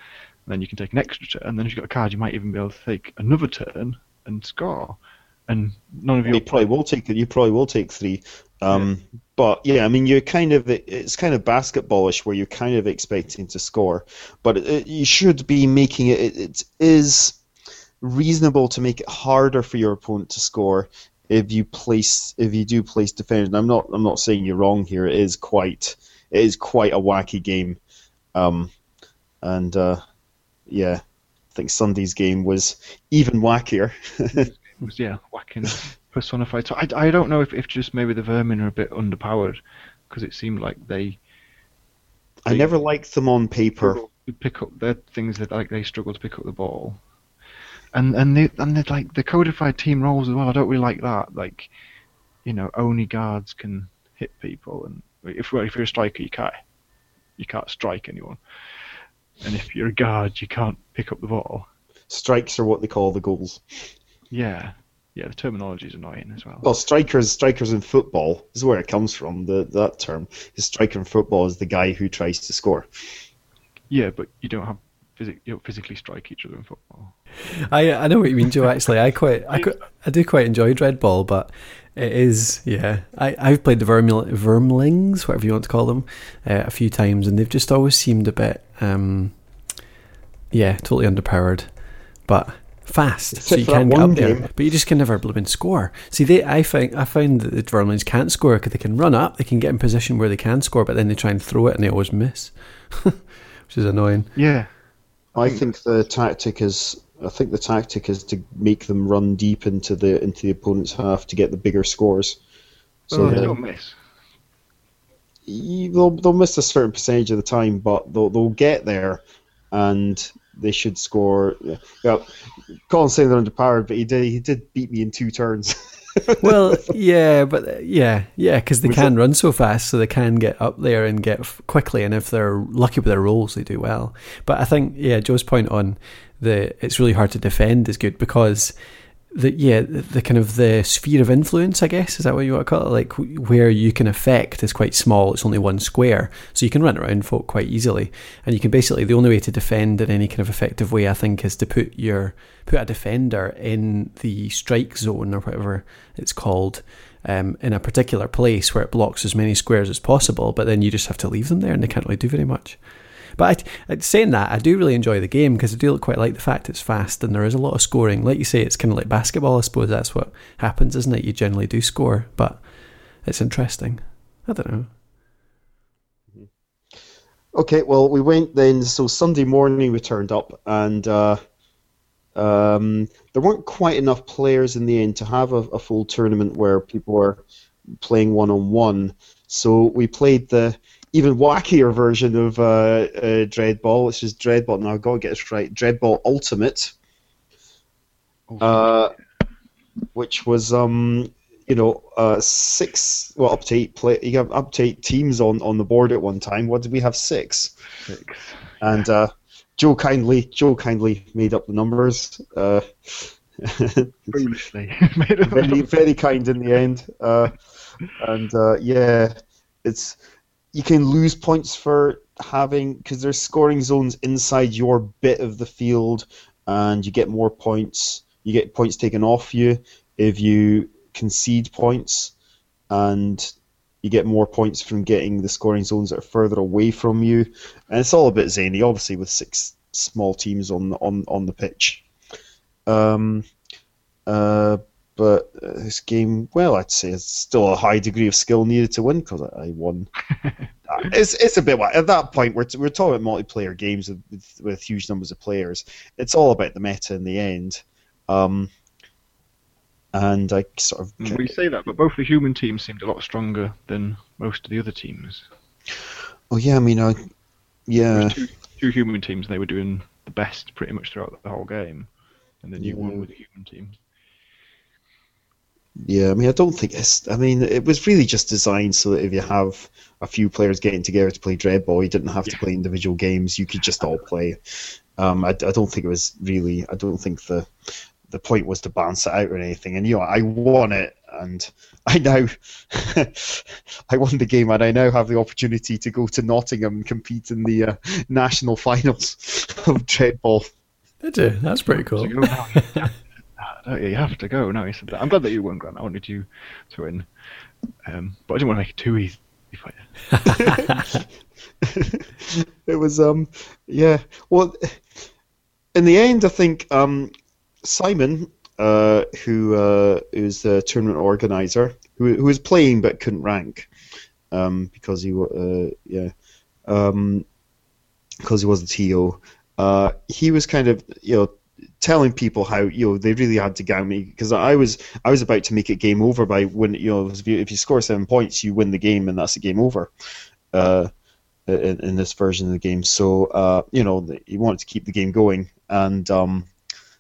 and then you can take an extra turn. And then if you've got a card, you might even be able to take another turn and score. And none of your you probably will take you probably will take three. Um, But yeah, I mean, you're kind of it's kind of basketballish where you're kind of expecting to score, but it, it- you should be making it. It, it is reasonable to make it harder for your opponent to score if you place if you do place defenders. And I'm not I'm not saying you're wrong here. It is quite it is quite a wacky game, um, and uh, yeah, I think Sunday's game was even wackier. It was yeah whacking personified. So I, I don't know if, if just maybe the vermin are a bit underpowered because it seemed like they I never liked them on paper. pick up their things that like they struggle to pick up the ball. And and they and they like the codified team roles as well. I don't really like that. Like, you know, only guards can hit people, and if well, if you're a striker, you can't you can't strike anyone. And if you're a guard, you can't pick up the ball. Strikes are what they call the goals. Yeah, yeah. The terminology is annoying as well. Well, strikers, strikers in football is where it comes from. The that term, the striker in football is the guy who tries to score. Yeah, but you don't have physic- you don't physically strike each other in football. I I know what you mean, Joe. Actually, I quite I, quite, I do quite enjoy Dreadball, but it is yeah. I I've played the Vermil- Vermlings, whatever you want to call them, uh, a few times, and they've just always seemed a bit um, yeah, totally underpowered, but fast, so you can get one up there, but you just can never blooming score. See, they I find I find that the Vermlings can't score because they can run up, they can get in position where they can score, but then they try and throw it and they always miss, which is annoying. Yeah, I think the tactic is. I think the tactic is to make them run deep into the into the opponent's half to get the bigger scores. So oh, they that- don't miss. you- they'll they'll miss a certain percentage of the time, but they'll they'll get there, and they should score. Yeah, yeah. Colin's saying they're underpowered, but he did he did beat me in two turns. well, yeah, but yeah, yeah, because they Was can run so fast, so they can get up there and get f- quickly. And if they're lucky with their rolls, they do well. But I think, yeah, Joe's point on the it's really hard to defend is good because the yeah the, the kind of the sphere of influence, I guess, is that what you want to call it? Like where you can affect is quite small. It's only one square, so you can run around folk quite easily. And you can basically the only way to defend in any kind of effective way, I think, is to put your put a defender in the strike zone or whatever it's called. Um, in a particular place where it blocks as many squares as possible, but then you just have to leave them there and they can't really do very much. But I, I, saying that, I do really enjoy the game because I do quite like the fact it's fast and there is a lot of scoring. Like you say, it's kind of like basketball. I suppose that's what happens, isn't it? You generally do score, but it's interesting. I don't know. Okay, well, we went then. So Sunday morning we turned up, and uh, um, there weren't quite enough players in the end to have a, a full tournament where people were playing one on one. So we played the even wackier version of uh, uh, Dreadball, which is Dreadball. Now I've got to get this right. Dreadball Ultimate, uh, which was um, you know, uh, six, well, up to eight play. You have up to eight teams on, on the board at one time. What did we have? Six. Six. And uh, Joe kindly, Joe kindly made up the numbers. Uh, Foolishly very, very kind in the end. Uh, and uh, yeah, it's you can lose points for having because there's scoring zones inside your bit of the field, and you get more points. You get points taken off you if you concede points, and you get more points from getting the scoring zones that are further away from you. And it's all a bit zany, obviously, with six small teams on on on the pitch. Um, uh, but uh, this game, well, I'd say it's still a high degree of skill needed to win because I, won. It's it's a bit at that point we're we're talking about multiplayer games with, with, huge numbers of players. It's all about the meta in the end. Um, and I sort of We say that, but both the human teams seemed a lot stronger than most of the other teams. oh yeah, I mean I yeah two, two human teams, they were doing the best pretty much throughout the whole game, and then you Yeah. won with the human team. Yeah, I mean, I don't think it's. I mean, it was really just designed so that if you have a few players getting together to play Dreadball, you didn't have to Yeah. play individual games. You could just all play. Um, I, I don't think it was really. I don't think the the point was to balance it out or anything. And you know, I won it, and I now I won the game, and I now have the opportunity to go to Nottingham and compete in the uh, national finals of Dreadball. Did you? That's pretty cool. No, you have to go. No, he said that. I'm glad that you won, Grant. I wanted you to win, um, but I didn't want to make it too easy for you. it was um yeah well in the end i think um simon uh who uh who's the tournament organizer who, who was playing but couldn't rank um because he uh yeah um because he was a to uh he was kind of you know telling people how you know they really had to gang me because I was I was about to make it game over by when you know if you, score seven points you win the game and that's the game over. Uh, in, in this version of the game. So uh, you know he wanted to keep the game going, and um,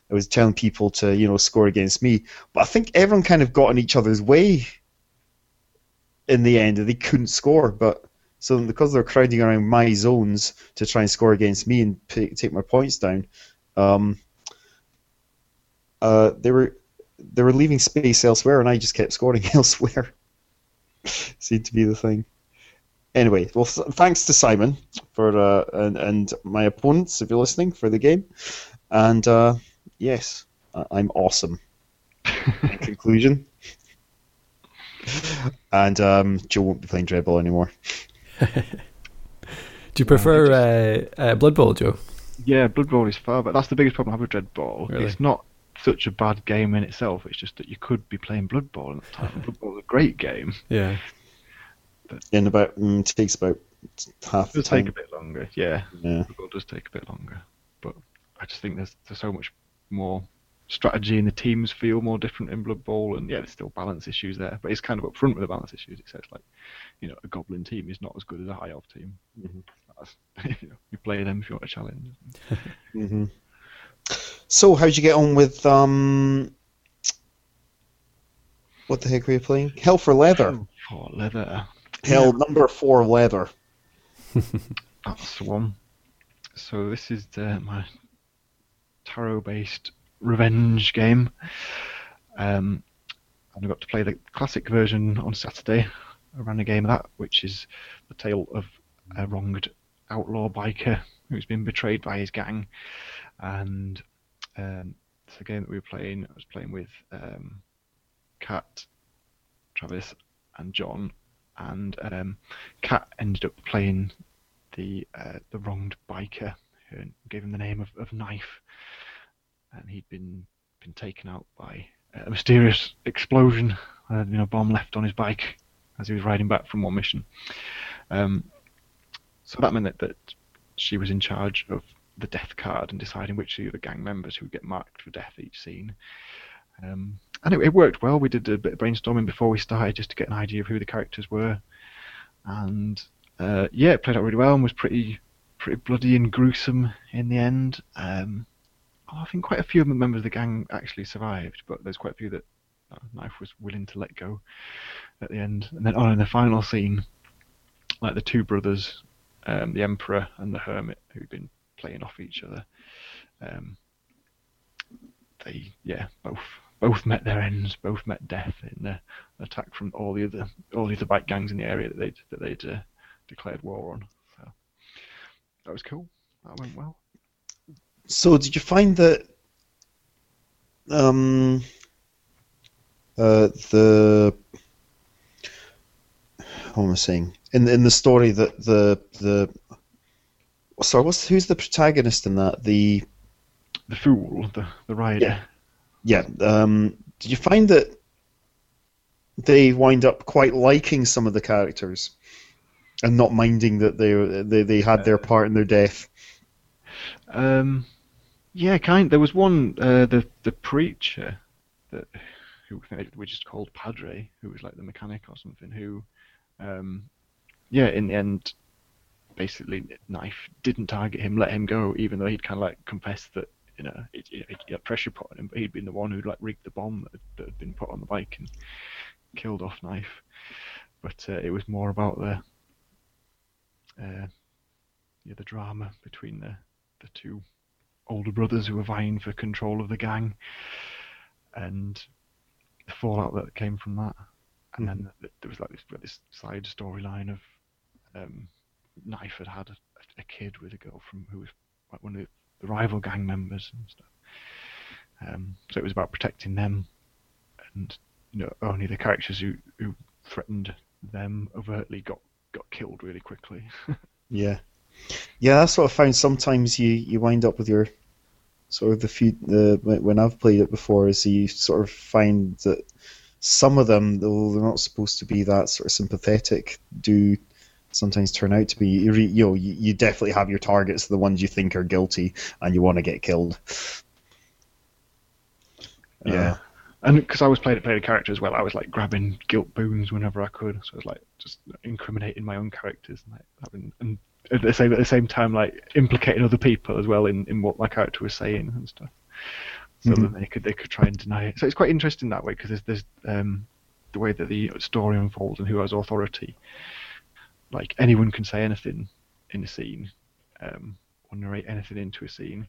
I was telling people to you know score against me. But I think everyone kind of got in each other's way in the end, they couldn't score. But so because they're crowding around my zones to try and score against me and p- take my points down, um, uh, they were they were leaving space elsewhere, and I just kept scoring elsewhere. Seemed to be the thing anyway, well, th- thanks to Simon for uh, and, and my opponents, if you're listening, for the game. And uh, yes, I- I'm awesome. Conclusion. And um, Joe won't be playing Dreadball anymore. Do you prefer uh, uh, Blood Bowl, Joe? Yeah, Blood Bowl is far, but that's the biggest problem I have with Dread Ball. Really? It's not such a bad game in itself. It's just that you could be playing Blood Bowl at the time. Blood Bowl is a great game. Yeah. In about mm, takes about half It the does take a bit longer. Yeah, Yeah. Blood Bowl does take a bit longer, but I just think there's there's so much more strategy and the teams feel more different in Blood Bowl, and yeah, there's still balance issues there, but it's kind of upfront with the balance issues. It says like, you know, a Goblin team is not as good as a High Elf team. That's, you, know, you play them if you want a challenge. hmm So, how'd you get on with um? What the heck were you playing? Hell for Leather. For leather. Hell number four Leather. That's the one. So this is the, my tarot-based revenge game. Um, and I got to play the classic version on Saturday. I ran a game of that, which is the tale of a wronged outlaw biker who's been betrayed by his gang. And um, it's a game that we were playing. I was playing with um, Kat, Travis, and John. And um, Kat ended up playing the uh, the wronged biker who gave him the name of, of Knife, and he'd been been taken out by a mysterious explosion, uh, you know, bomb left on his bike as he was riding back from one mission. Um, so that meant that, that she was in charge of the death card and deciding which of the gang members who would get marked for death each scene. Um, and it, it worked well. We did a bit of brainstorming before we started just to get an idea of who the characters were, and uh, yeah, it played out really well and was pretty pretty bloody and gruesome in the end. Um, I think quite a few of the members of the gang actually survived, but there's quite a few that uh, Knife was willing to let go at the end. And then on in the final scene, like the two brothers, um, the Emperor and the Hermit, who'd been playing off each other, um, they yeah both both met their ends, both met death in the attack from all the other all the other bike gangs in the area that they'd that they'd uh, declared war on. So that was cool. That went well. So, did you find that um, uh, the what am I saying in in the story that the the sorry, what's who's the protagonist in that? The The fool, the the rider. Yeah. yeah. Um, did you find that they wind up quite liking some of the characters and not minding that they they they had their part in their death? Um, yeah, kind. There was one, uh, the the preacher, that who we just called Padre, who was like the mechanic or something. Who, um, yeah, in the end, basically, knife didn't target him, let him go, even though he'd kind of like confessed that you know it, it, it had pressure put on him, but he'd been the one who'd like rigged the bomb that, that had been put on the bike and killed off knife. But uh, it was more about the, uh, yeah, the drama between the the two older brothers who were vying for control of the gang, and the fallout that came from that. And then there was like this, this side storyline of um, Knife had had a, a kid with a girl from who was like one of the, rival gang members and stuff. Um, so it was about protecting them, and you know only the characters who, who threatened them overtly got got killed really quickly. Yeah, yeah. That's what I found. Sometimes you you wind up with your sort of the few the when I've played it before is you sort of find that some of them, though they're not supposed to be that sort of sympathetic, do sometimes turn out to be. You, re- you know, you, definitely have your targets, the ones you think are guilty, and you want to get killed. Yeah. And because I was playing playing a character as well, I was like grabbing guilt boons whenever I could. So I was like just incriminating my own characters and like having, and at the same at the same time like implicating other people as well in, in what my character was saying and stuff. So Mhm. that they could they could try and deny it. So it's quite interesting that way because there's there's um the way that the story unfolds and who has authority. Like anyone can say anything in a scene, um, or narrate anything into a scene,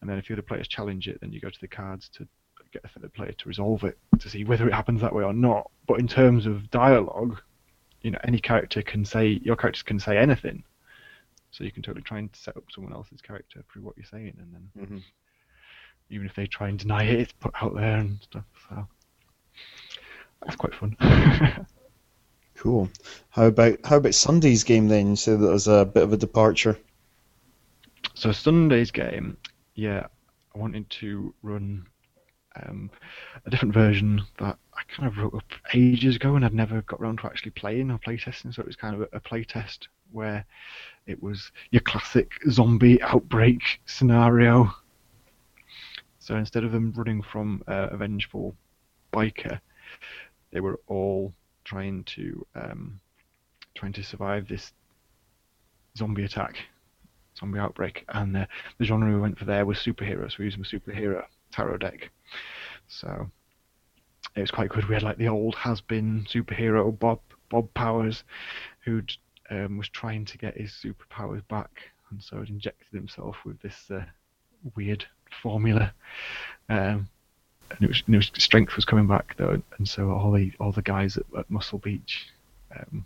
and then if the other players challenge it, then you go to the cards to get a third player to resolve it to see whether it happens that way or not. But in terms of dialogue, you know, any character can say your characters can say anything, so you can totally try and set up someone else's character through what you're saying, and then Mhm. even if they try and deny it, it's put out there and stuff. So that's quite fun. Cool. How about how about Sunday's game then? You said that was a bit of a departure. So Sunday's game, yeah, I wanted to run um, a different version that I kind of wrote up ages ago and I'd never got around to actually playing or playtesting. So it was kind of a, playtest where it was your classic zombie outbreak scenario. So instead of them running from uh, a vengeful biker, they were all trying to um, trying to survive this zombie attack zombie outbreak, and uh, the genre we went for there was superheroes. So we used a superhero tarot deck, so it was quite good. We had like the old has-been superhero Bob Bob Powers, who um, was trying to get his superpowers back, and so had injected himself with this uh, weird formula. Um, and it was, and it was strength was coming back though, and so all the all the guys at, at Muscle Beach. Um,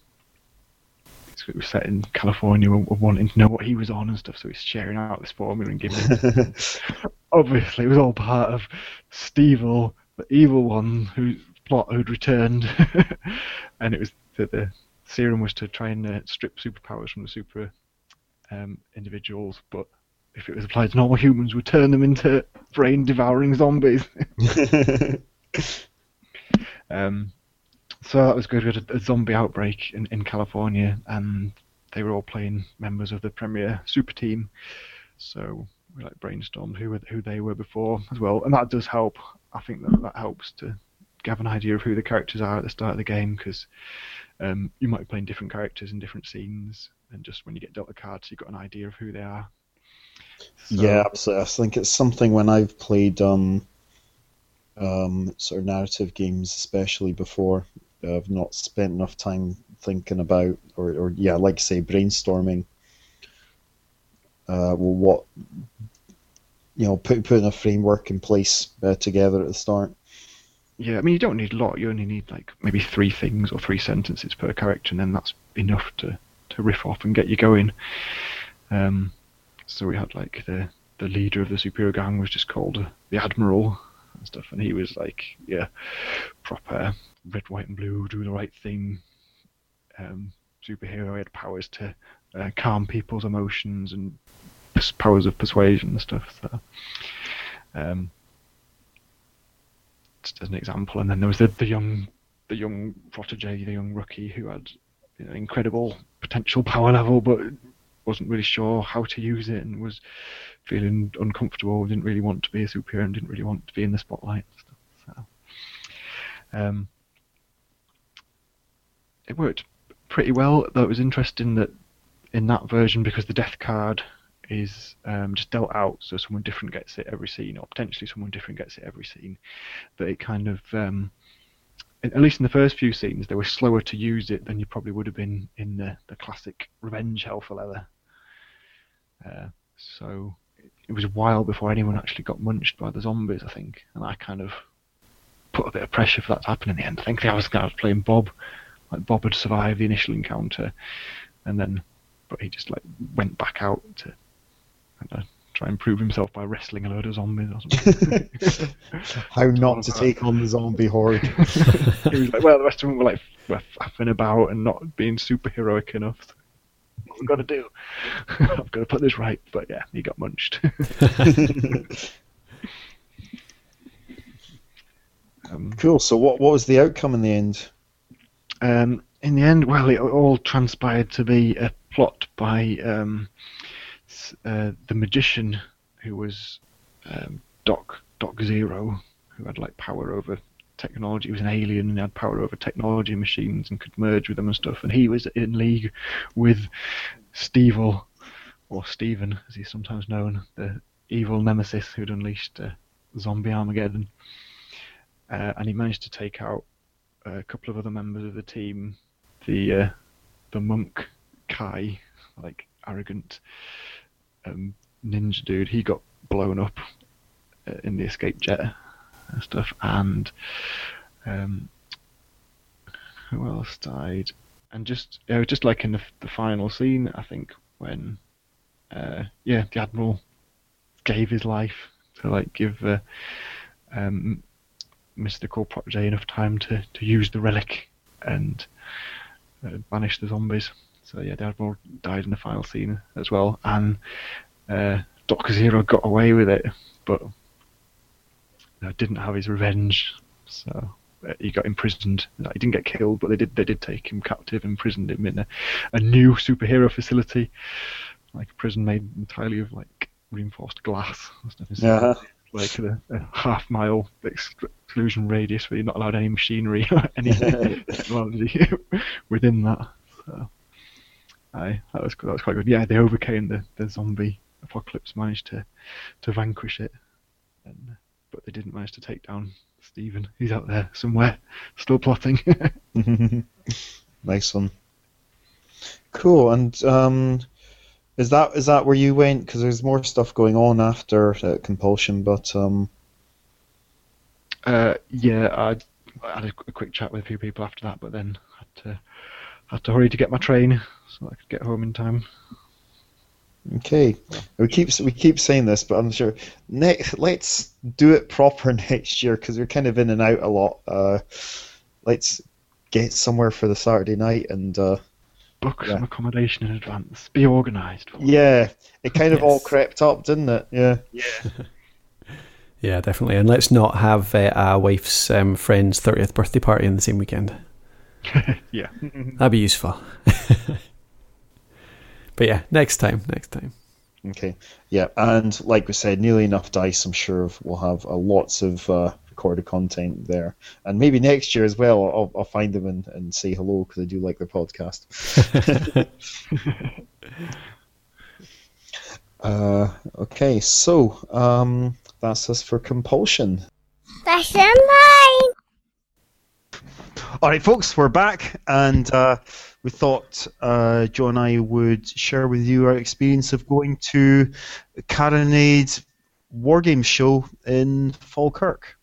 it was set in California were, were wanting to know what he was on and stuff, so he's sharing out this formula and giving it. Obviously, it was all part of Stevel, the evil one whose plot who'd returned, and it was the, the serum was to try and uh, strip superpowers from the super um, individuals, but if it was applied to normal humans, would turn them into brain-devouring zombies. um, so that was good. We had a, a zombie outbreak in, in California, and they were all playing members of the Premier Super Team. So we like brainstormed who who they were before as well, and that does help. I think that that helps to have an idea of who the characters are at the start of the game because um, you might be playing different characters in different scenes, and just when you get dealt a card, so you've got an idea of who they are. So- Yeah, absolutely. I think it's something when I've played um, um, sort of narrative games, especially before, I've not spent enough time thinking about, or, or yeah, like I say, brainstorming. Uh, well, what you know, put, putting a framework in place uh, together at the start. Yeah, I mean, you don't need a lot. You only need like maybe three things or three sentences per character, and then that's enough to, to riff off and get you going. Um, so we had like the the leader of the superhero gang was just called the Admiral and stuff, and he was like, yeah, proper red, white, and blue, do the right thing. Um, superhero. He had powers to uh, calm people's emotions and powers of persuasion and stuff. So. Um, just as an example. And then there was the, the young the young protege, the young rookie who had you know, incredible potential power level, but wasn't really sure how to use it and was feeling uncomfortable. Didn't really want to be a superhero and didn't really want to be in the spotlight. So, um, it worked pretty well. Though it was interesting that in that version, because the death card is um, just dealt out, so someone different gets it every scene, or potentially someone different gets it every scene. But it kind of, um, at least in the first few scenes, they were slower to use it than you probably would have been in the, the classic Revenge Hell for Leather. Uh, so it was a while before anyone actually got munched by the zombies, I think, and I kind of put a bit of pressure for that to happen in the end. I think I was, I was playing Bob, like Bob had survived the initial encounter, and then but he just like went back out to I don't know, try and prove himself by wrestling a load of zombies or something. How not to take on the zombie horde. he was like, well, the rest of them were like were faffing about and not being superheroic enough. What I'm going to do? I've got to put this right. But yeah, he got munched. um, cool. So what what was the outcome in the end? um, in the end, well, it all transpired to be a plot by um, uh, the magician who was um, Doc Doc Zero, who had like power over technology. He was an alien and had power over technology machines and could merge with them and stuff. And he was in league with Stevel, or Steven, as he's sometimes known, the evil nemesis who'd unleashed uh, zombie Armageddon. Uh, and he managed to take out a couple of other members of the team. The uh, the monk Kai, like arrogant um, ninja dude, he got blown up uh, in the escape jet and stuff. And um, who else died? And just it was just like in the, the final scene, I think when uh, yeah, the admiral gave his life to like give uh, um, mystical protege enough time to, to use the relic and uh, banish the zombies. So yeah, the admiral died in the final scene as well, and uh, Doctor Zero got away with it, but uh, didn't have his revenge. So uh, he got imprisoned. He didn't get killed, but they did they did take him captive, imprisoned him in a, a new superhero facility, like a prison made entirely of like reinforced glass. Yeah. Like a, a half mile exclusion radius where you're not allowed any machinery or any technology within that. So, aye, that was that was quite good. Yeah, they overcame the, the zombie apocalypse, managed to to vanquish it, and, but they didn't manage to take down Stephen. He's out there somewhere, still plotting. nice one. Cool. And um, is that is that where you went? Because there's more stuff going on after uh, Conpulsion, but um, uh, yeah, I, I had a, a quick chat with a few people after that, but then had to had to hurry to get my train so I could get home in time. Okay. We keep we keep saying this, but I'm sure next let's do it proper next year because we're kind of in and out a lot. Uh, let's get somewhere for the Saturday night and. Uh, Book Yeah. some accommodation in advance. Be organised. Yeah, it kind of all crept up, didn't it? Yeah. Yeah, yeah, definitely. And let's not have uh, a wife's um, friend's 30th birthday party in the same weekend. yeah. That'd be useful. But yeah, next time, next time. Okay. Yeah, and like we said, nearly enough dice. I'm sure we'll have uh, lots of uh, recorded content there, and maybe next year as well. I'll, I'll find them and, and say hello because I do like their podcast. uh, okay, so um, that's us for Conpulsion. Lesson nine. All right, folks, we're back, and uh, we thought uh, Joe and I would share with you our experience of going to Carronade War Games show in Falkirk.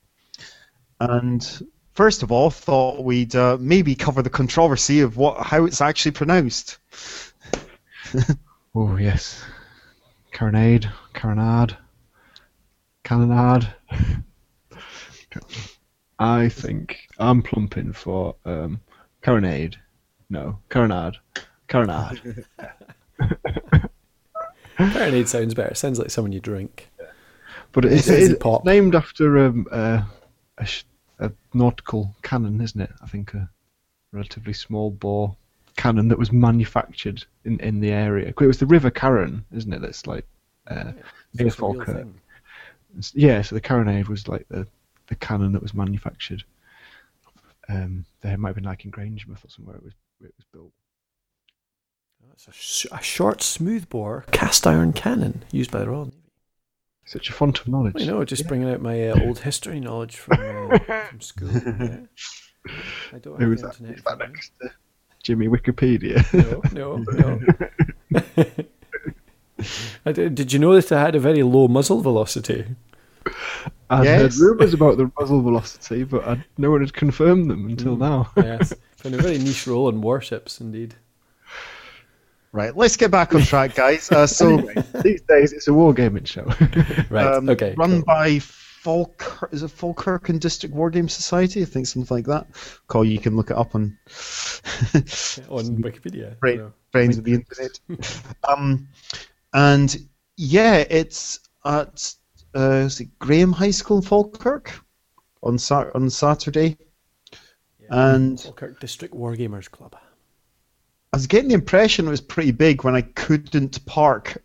And first of all, thought we'd uh, maybe cover the controversy of what how it's actually pronounced. Oh yes. Carronade, Carronade, Cannonade. I think I'm plumping for um, Carronade. No, Carronade. Carronade. Marinade sounds better. It sounds like someone you drink. But it's, Fizzy it's pop. named after um, uh, a, sh- a nautical cannon, isn't it? I think a relatively small bore cannon that was manufactured in, in the area. It was the River Carron, isn't it? That's like uh, near It's Falkirk. Yeah, so the Carronade was like the, the cannon that was manufactured. Um, there might have been like in Grangemouth or somewhere it was it was built. It's a, sh- a short, smooth bore cast iron cannon used by the Royal Navy. Such a font of knowledge. I know, just bringing out my uh, old history knowledge from, uh, from school. yeah. I don't Who have the that? internet. Is that next to Jimmy Wikipedia? No, no, no. I did did you that I had a very low muzzle velocity? I'd Yes. heard rumours about the muzzle velocity, but I, no one had confirmed them until now. Yes. Found a very niche role in warships, indeed. Right, let's get back on track, guys. Uh, so, These days, it's a wargaming show. Right. um, okay. run cool. by Falkirk, is it Falkirk and District Wargame Society? I think something like that. Call you can look it up on on Wikipedia. Right. you know. friends of the internet. um, and yeah, it's at uh, is it Graeme High School in Falkirk on on Saturday, and Falkirk District Wargamers Club. I was getting the impression it was pretty big when I couldn't park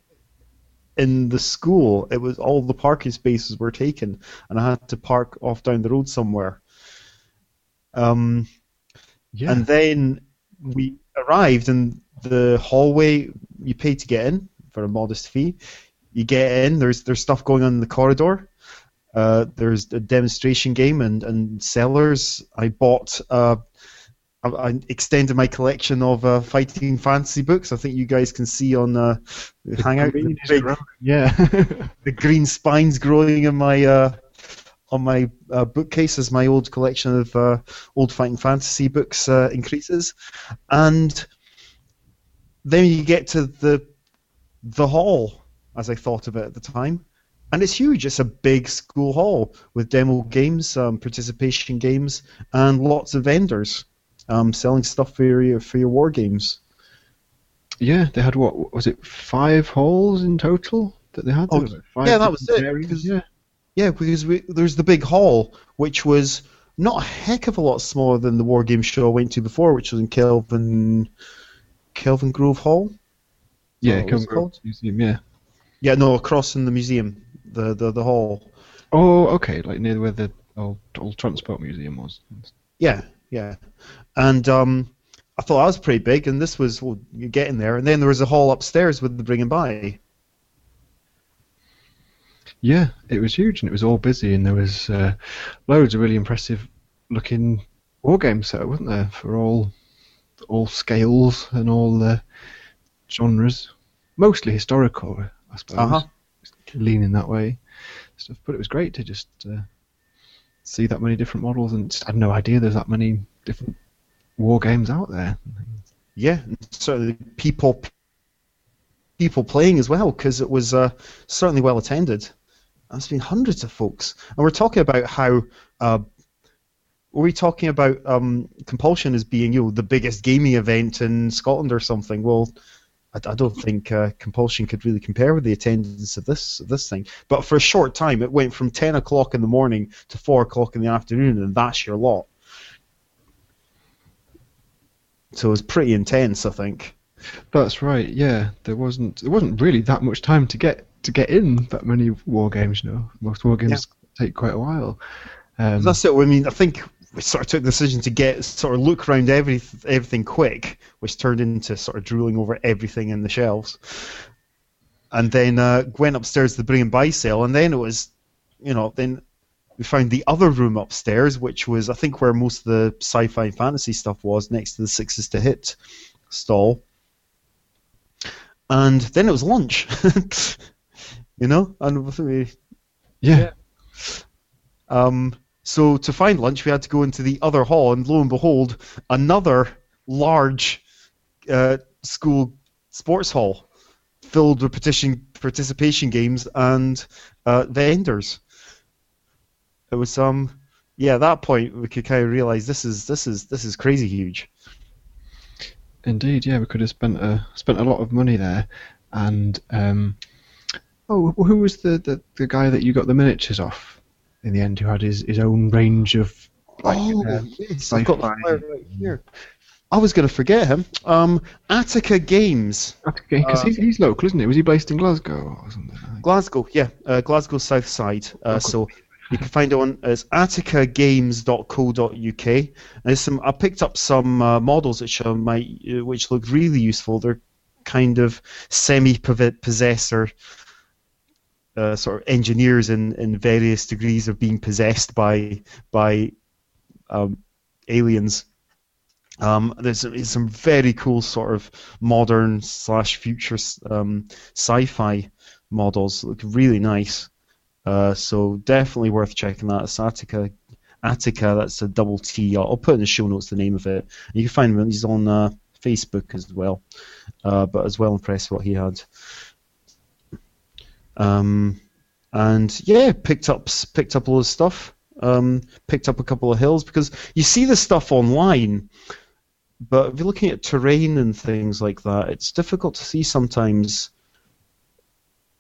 in the school. It was all the parking spaces were taken, and I had to park off down the road somewhere. Um, yeah. And then we arrived, and the hallway you pay to get in for a modest fee. You get in. There's there's stuff going on in the corridor. Uh, there's a demonstration game and, and sellers. I bought. Uh, I, I extended my collection of uh, fighting fantasy books. I think you guys can see on uh, the Hangout the, big, yeah. the green spines growing in my uh, on my uh, bookcase as my old collection of uh, old fighting fantasy books uh, increases, and then you get to the the hall, as I thought of it at the time, and it's huge. It's a big school hall with demo games, um, participation games, and lots of vendors um, selling stuff for your for your war games. yeah, they had what was it? Five halls in total that they had. Oh, There were five yeah, that was it, areas, because- Yeah. Yeah, because we, there's the big hall, which was not a heck of a lot smaller than the war game show I went to before, which was in Kelvin Kelvingrove Hall. Yeah, it called? Museum. Yeah. Yeah, no, across in the museum, the the, the hall. Oh, okay, like near where the old, old transport museum was. Yeah, yeah, and um, I thought that was pretty big, and this was well, getting there, and then there was a hall upstairs with the bring and buy. Yeah, it was huge and it was all busy, and there was uh, loads of really impressive looking war games set, wasn't there, for all all scales and all the genres, mostly historical, I suppose. Uh-huh. Leaning that way, stuff. But it was great to just uh, see that many different models, and just, I had no idea there's that many different war games out there. Yeah, certainly people people playing as well because it was uh, certainly well attended. There's been hundreds of folks, and we're talking about how. Uh, were we talking about um, Conpulsion as being you know the biggest gaming event in Scotland or something? Well, I, I don't think uh, Conpulsion could really compare with the attendance of this of this thing. But for a short time, it went from ten o'clock in the morning to four o'clock in the afternoon, and that's your lot. So it was pretty intense, I think. That's right. Yeah, there wasn't there wasn't really that much time to get to get in that many war games. You know, most war games take quite a while. Um, That's it. I mean, I think we sort of took the decision to get sort of look around every everything quick, which turned into sort of drooling over everything in the shelves, and then uh, went upstairs to the bring and buy sale, and then it was, you know, then we found the other room upstairs, which was I think where most of the sci-fi and fantasy stuff was, next to the sixes to hit stall, and then it was lunch, you know, and we yeah, um, so to find lunch, we had to go into the other hall, and lo and behold, another large uh, school sports hall filled with petition, participation games and uh, vendors. It was um, yeah. At that point, we could kind of realize this is this is this is crazy huge. Indeed, yeah, we could have spent a spent a lot of money there, and um, oh, who was the, the, the guy that you got the miniatures off in the end, who had his, his own range of like oh, uh, yes, I've got the flyer right here. I was going to forget him. Um, Attica Games. Attica, because Uh, he's, he's local, isn't he? Was he based in Glasgow or something? Glasgow, yeah, uh, Glasgow South Side. Uh, Okay. So you can find it on it's atticagames.co.uk. And there's some. I picked up some uh, models which uh, might, uh, which look really useful. They're kind of semi-possessor, uh, sort of engineers in, in various degrees of being possessed by by um, aliens. Um, there's, there's some very cool sort of modern slash future um, sci-fi models. Look really nice. Uh, so definitely worth checking that. It's Attica, Attica. That's a double T. I'll, put in the show notes the name of it. You can find him. He's on uh, Facebook as well. Uh, but as well impressed what he had. Um, and yeah, picked up picked up a lot of stuff. Um, picked up a couple of hills because you see the stuff online, but if you're looking at terrain and things like that, it's difficult to see sometimes.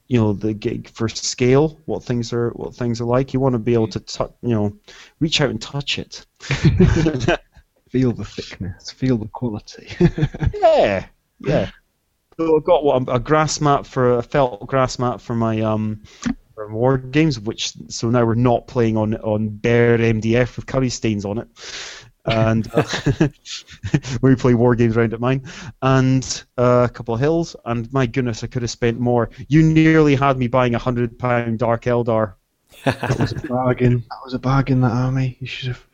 You know the gig for scale, what things are what things are like. You want to be able to touch, you know, reach out and touch it. feel the thickness, feel the quality. yeah, yeah. So I've got what a grass mat for a felt grass mat for my um for war games, which so now we're not playing on on bare MDF with curry stains on it, and uh, we play war games around at mine, and uh, a couple of hills, and my goodness, I could have spent more. You nearly had me buying a hundred pound Dark Eldar. That was a bargain. That was a bargain. That army. You should have.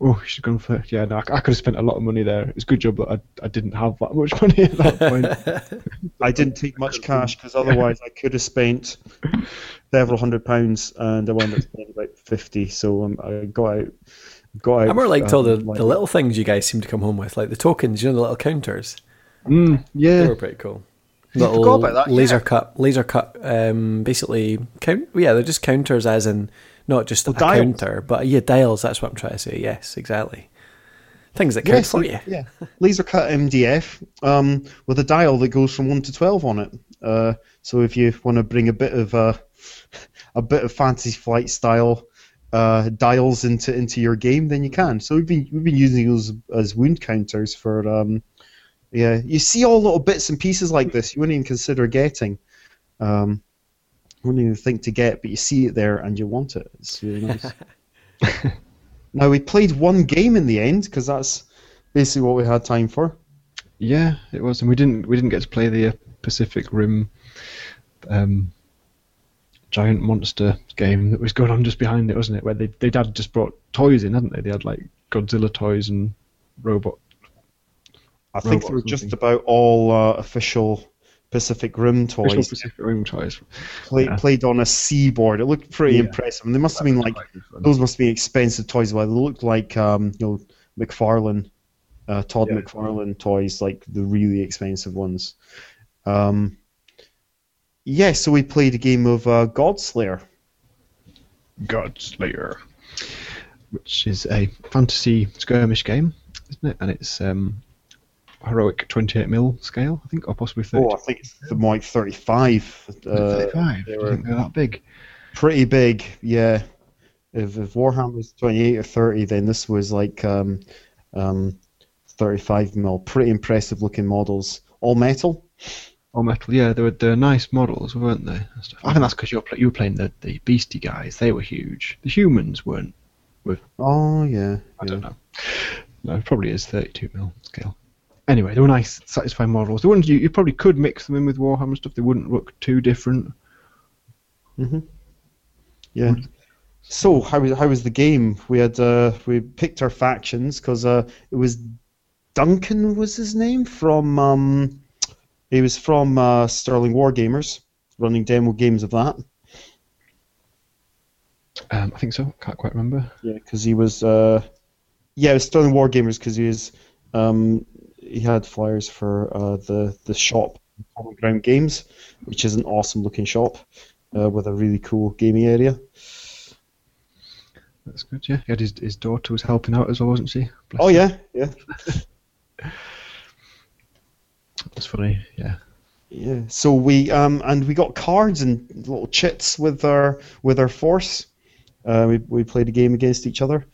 Oh, you should have gone for. Yeah, no, I, I could have spent a lot of money there. It's a good job that I, I didn't have that much money at that point. I didn't take much cash because otherwise I could have spent several hundred pounds, and I wound up spending about fifty. So um, I got out. Got out. I more liked all the, um, like- the little things you guys seem to come home with, like the tokens, you know, the little counters. mm, They were pretty cool. Little that, laser yeah. cut, laser cut. Um, basically, count. Yeah, they're just counters, as in not just Well, a dials. counter, but yeah, dials. That's what I'm trying to say. Yes, exactly. Things that count Yes, for you. Yeah, laser cut MDF um, with a dial that goes from one to twelve on it. Uh, so if you want to bring a bit of uh, a bit of fantasy flight style uh, dials into into your game, then you can. So we've been we've been using those as wound counters for. Um, yeah, you see all little bits and pieces like this you wouldn't even consider getting. Um, wouldn't even think to get, but you see it there and you want it. It's really nice. now we played one game in the end because that's basically what we had time for. Yeah, it was, and we didn't we didn't get to play the uh, Pacific Rim um, giant monster game that was going on just behind it, wasn't it? Where they they had just brought toys in, hadn't they? They had like Godzilla toys and robot. I think they were just about all uh, official Pacific Rim Official toys Pacific Rim toys. play, yeah. played on a seaboard. It looked pretty Yeah. impressive. And they must have been like those must be expensive toys. Well, they looked like um, you know McFarlane, uh, Todd Yeah. McFarlane toys, like the really expensive ones. Um, yeah, so we played a game of uh, Godslayer. Godslayer, which is a fantasy skirmish game, isn't it? And it's um, heroic 28 mil scale, I think, or possibly 30. Oh, I think it's the more like 35. Uh, 35. they were- think they're that big. pretty big, yeah. If, if Warhammer was 28 or 30, then this was like um, um, 35 mil. Pretty impressive looking models. All metal. All metal, yeah, they were they're nice models, weren't they? I think that's because play, were playing the, the beastie guys. They were huge. The humans weren't. Oh yeah. I yeah. don't know. No, it probably is 32 mil scale. Anyway, they were nice, satisfying models. The ones you, you probably could mix them in with Warhammer stuff. They wouldn't look too different. Yeah. So how was how was the game? We had uh, we picked our factions because uh, it was Duncan was his name from um, he was from uh, Stirling Wargamers, running demo games of that. Um, I think so. Can't quite remember. Yeah, because he was. Uh, yeah, it was Stirling Wargamers because he was. Um, he had flyers for uh, the the shop, Common Ground Games, which is an awesome looking shop uh, with a really cool gaming area. That's good. Yeah, he had his his daughter was helping out as well, wasn't she? Bless Oh yeah, yeah, that's funny. Yeah. yeah. So we um and we got cards and little chits with our with our force. Uh, we we played a game against each other.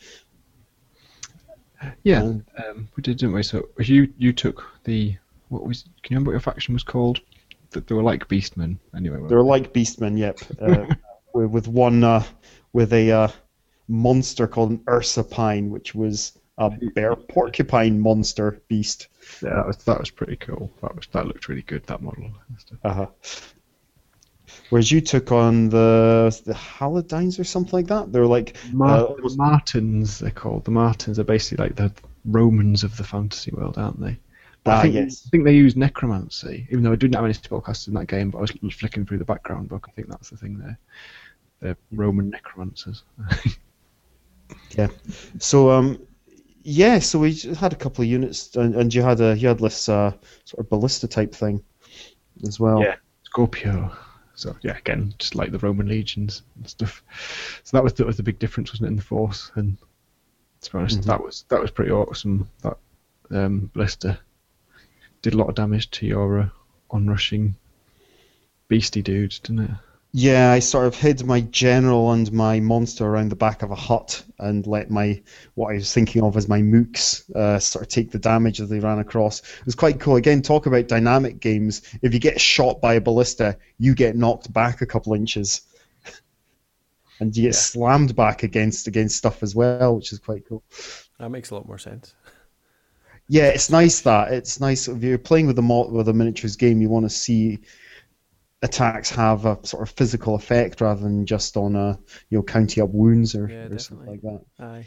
Yeah, Um, um, we did, didn't we? So you you took the what was? Can you remember what your faction was called? That they were like beastmen. Anyway, They were like beastmen, yep. Uh, with, with one uh, with a uh, monster called an ursipine, which was a bear porcupine monster beast. yeah, that was that was pretty cool. That was that looked really good. That model. and stuff. Whereas you took on the the Halidines or something like that. They were like Mar- uh, almost- Martins, they're called. The Martins are basically like the Romans of the fantasy world, aren't they? But Ah, I think, yes. I think they use necromancy, even though I didn't have any spellcasters in that game. But I was flicking through the background book. I think that's the thing there. They're Roman necromancers. Yeah. So um, yeah. So we had a couple of units, and, and you had a you had this uh, sort of ballista type thing as well. Yeah. Scorpio. So yeah, again, just like the Roman legions and stuff. So that was that was the big difference, wasn't it, in the force? And to be honest, Mhm. that was that was pretty awesome. That um, ballista did a lot of damage to your uh, onrushing beastie dudes, didn't it? Yeah, I sort of hid my general and my monster around the back of a hut and let my what I was thinking of as my mooks uh, sort of take the damage as they ran across. It was quite cool. Again, talk about dynamic games. If you get shot by a ballista, you get knocked back a couple inches, and you get Yeah. slammed back against against stuff as well, which is quite cool. That makes a lot more sense. Yeah, it's nice that it's nice if you're playing with a mo- with a miniatures game, you want to see attacks have a sort of physical effect rather than just on a you know counting up wounds or, Yeah, or something like that. Aye.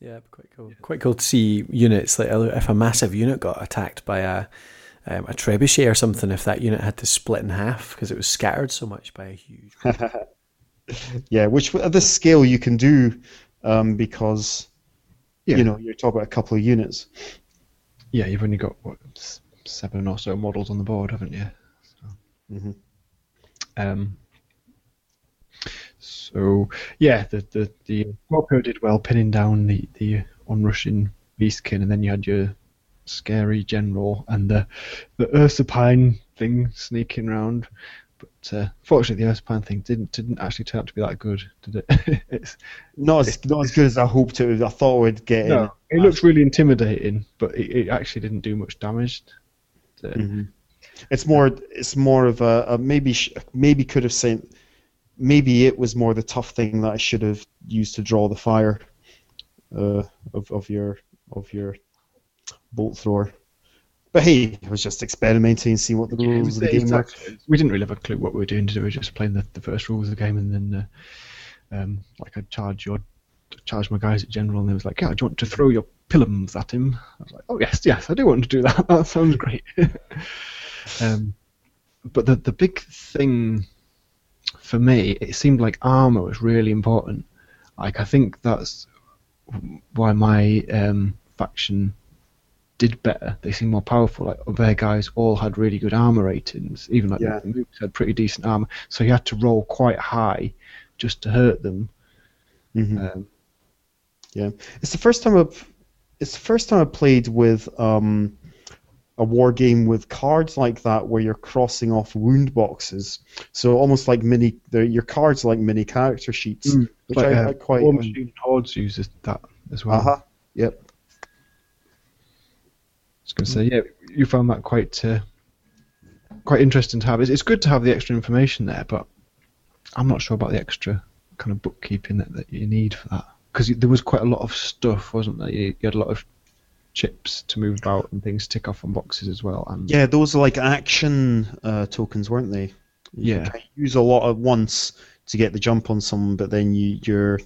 Yeah, quite cool. Quite cool to see units like if a massive unit got attacked by a um, a trebuchet or something. If that unit had to split in half because it was scattered so much by a huge. Yeah, which at this scale you can do um, because Yeah. you know you're talking about a couple of units. Yeah, you've only got what s- seven or so models on the board, haven't you? hmm Um, so yeah, the the the Scorpio did well pinning down the the onrushing beastkin, and then you had your scary general and the the Ursipine thing sneaking around. But uh, fortunately, the Ursipine thing didn't didn't actually turn out to be that good, did it? it's, Not as not as good as I hoped it would. I thought it would get no, it looks really intimidating, but it, it actually didn't do much damage. Uh. Mhm. It's more it's more of a, a maybe sh- maybe could have sent maybe it was more the tough thing that I should have used to draw the fire uh, of of your of your bolt thrower. But hey, I was just experimenting, seeing what the Yeah, rules of the game were. We didn't really have a clue what we were doing. We were just playing the, the first rules of the game, and then uh, um, like I'd charge your charge my guys at general, and they was like, "Yeah, do you want to throw your pilums at him?" I was like, "Oh yes, yes, I do want to do that. That sounds great." um, but the the big thing for me, it seemed like armor was really important. Like I think that's why my um, faction did better. They seemed more powerful. Like their guys all had really good armor ratings. Even like Yeah. the mooks had pretty decent armor. So you had to roll quite high just to hurt them. Mhm. Um, Yeah, it's the first time I've it's the first time I played with um, a war game with cards like that where you're crossing off wound boxes. So almost like mini, your cards are like mini character sheets, Mm, which like, I, uh, I quite. Warmachine Hordes uses that as well. Uh huh. Yep. I was going to say, yeah, you found that quite uh, quite interesting to have. It's, it's good to have the extra information there, but I'm not sure about the extra kind of bookkeeping that, that you need for that. Because there was quite a lot of stuff, wasn't there? You, you had a lot of chips to move about and things to tick off on boxes as well. And Yeah, those are like action uh, tokens, weren't they? You Yeah. use a lot at once to get the jump on someone, but then you, you're,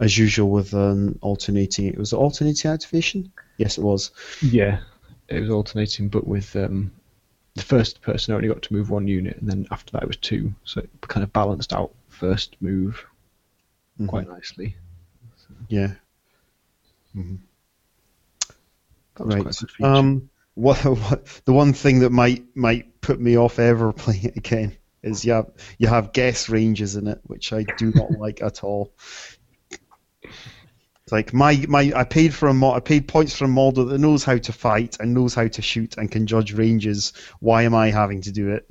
as usual, with an alternating. It was it alternating activation. Yes, it was. yeah, it was alternating, but with um, the first person only got to move one unit, and then after that it was two, so it kind of balanced out first move Mhm. quite nicely. Yeah. Mhm. That was Right. quite a good feature. Um, what, what the one thing that might might put me off ever playing it again is you have you have guess ranges in it, which I do not like at all. It's like my my I paid for a mod, I paid points for a model that knows how to fight and knows how to shoot and can judge ranges. Why am I having to do it?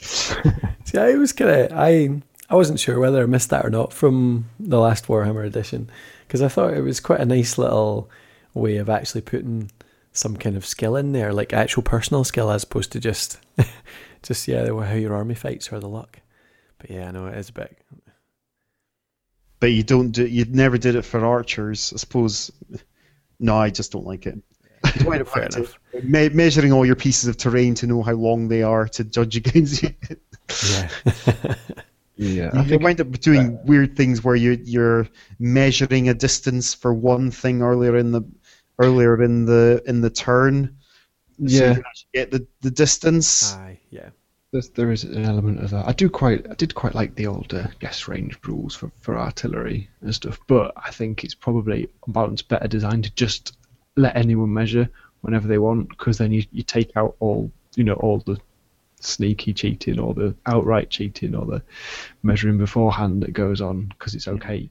See, I was kind of I I wasn't sure whether I missed that or not from the last Warhammer edition because I thought it was quite a nice little way of actually putting some kind of skill in there, like actual personal skill, as opposed to just just yeah how your army fights or the luck. But yeah, I know it is a bit. But you don't do you never did it for archers, I suppose. No, I just don't like it. Fair enough. Uh, me- measuring all your pieces of terrain to know how long they are to judge against you. Yeah. Yeah, You I think wind up doing weird things where you you're measuring a distance for one thing earlier in the earlier in the in the turn. So Yeah. you can get the, the distance. Aye, yeah. there's, there is an element of that. I do quite, I did quite like the old uh, guess range rules for, for artillery and stuff, but I think it's probably on balance better designed to just let anyone measure whenever they want, because then you, you take out all, you know, all the sneaky cheating or the outright cheating or the measuring beforehand that goes on because it's okay.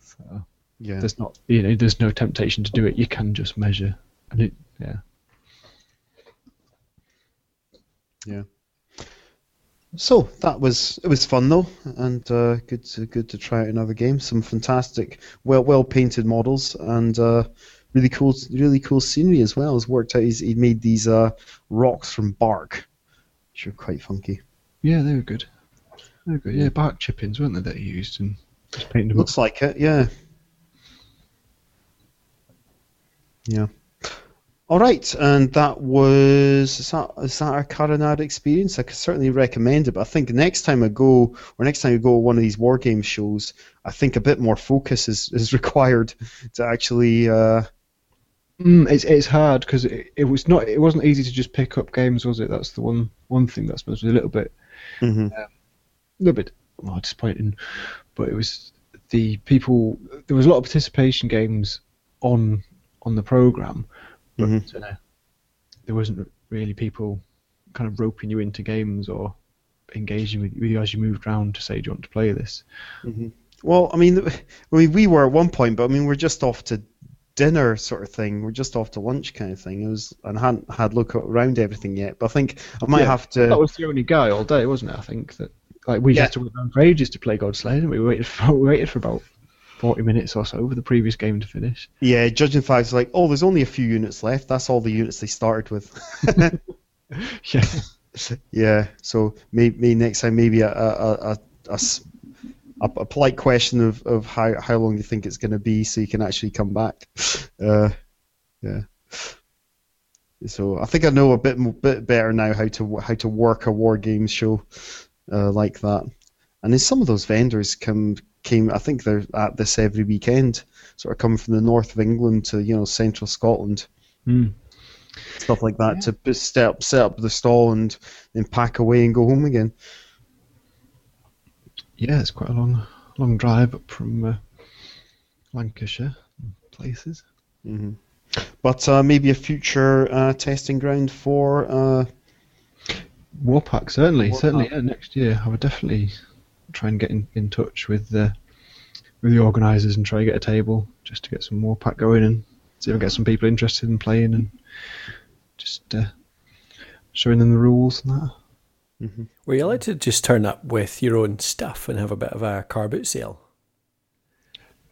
So yeah. there's not, you know, there's no temptation to do it. You can just measure, and it, yeah. Yeah. So that was it was fun though, and uh, good to good to try out another game. Some fantastic, well well painted models, and uh, really cool really cool scenery as well. It's worked out. He's, he made these uh, rocks from bark, which are quite funky. Yeah, they were good. They were good. Yeah, bark chippings, weren't they, that he used and just painted them up. Looks like it, yeah. Yeah. All right, and that was is that is that our Carronade experience? I could certainly recommend it, but I think next time I go, or next time I go to one of these war game shows, I think a bit more focus is, is required to actually. Uh, Mm, it's it's hard because it, it was not it wasn't easy to just pick up games, was it? That's the one one thing that's supposed to be a little bit mhm. a little bit well, disappointing, but it was the people. There was a lot of participation games on on the program, but Mhm. uh, there wasn't really people kind of roping you into games or engaging with you as you moved around to say, "Do you want to play this?" Well, I mean, I mean, we were at one point, but I mean, we're just off to dinner sort of thing. We're just off to lunch kind of thing. It was, and hadn't had look around everything yet. But I think I might Yeah, have to. That was the only guy all day, wasn't it? I think that like we Yeah. had to wait around for ages to play Godslayer. didn't We We waited for we waited for about forty minutes or so for the previous game to finish. Yeah, judging facts like, oh, there's only a few units left. That's all the units they started with. Yeah, yeah, so maybe next time, maybe a a, a, a- a s- a- a polite question of, of how, how long you think it's going to be, so you can actually come back. Uh, yeah. So I think I know a bit bit better now how to how to work a war games show uh, like that. And then some of those vendors come came. I think they're at this every weekend, sort of coming from the north of England to you know central Scotland Hmm. stuff like that to set up, set up the stall and then pack away and go home again. Yeah. It's quite a long long drive up from uh, Lancashire places. hmm But uh, maybe a future uh, testing ground for. Uh, Warpack certainly, Warpack. certainly. Yeah, next year I would definitely try and get in, in touch with the with the organisers and try to get a table just to get some Warpack going and see if I get some people interested in playing and just uh, showing them the rules and that. Were you allowed to just turn up with your own stuff and have a bit of a car boot sale?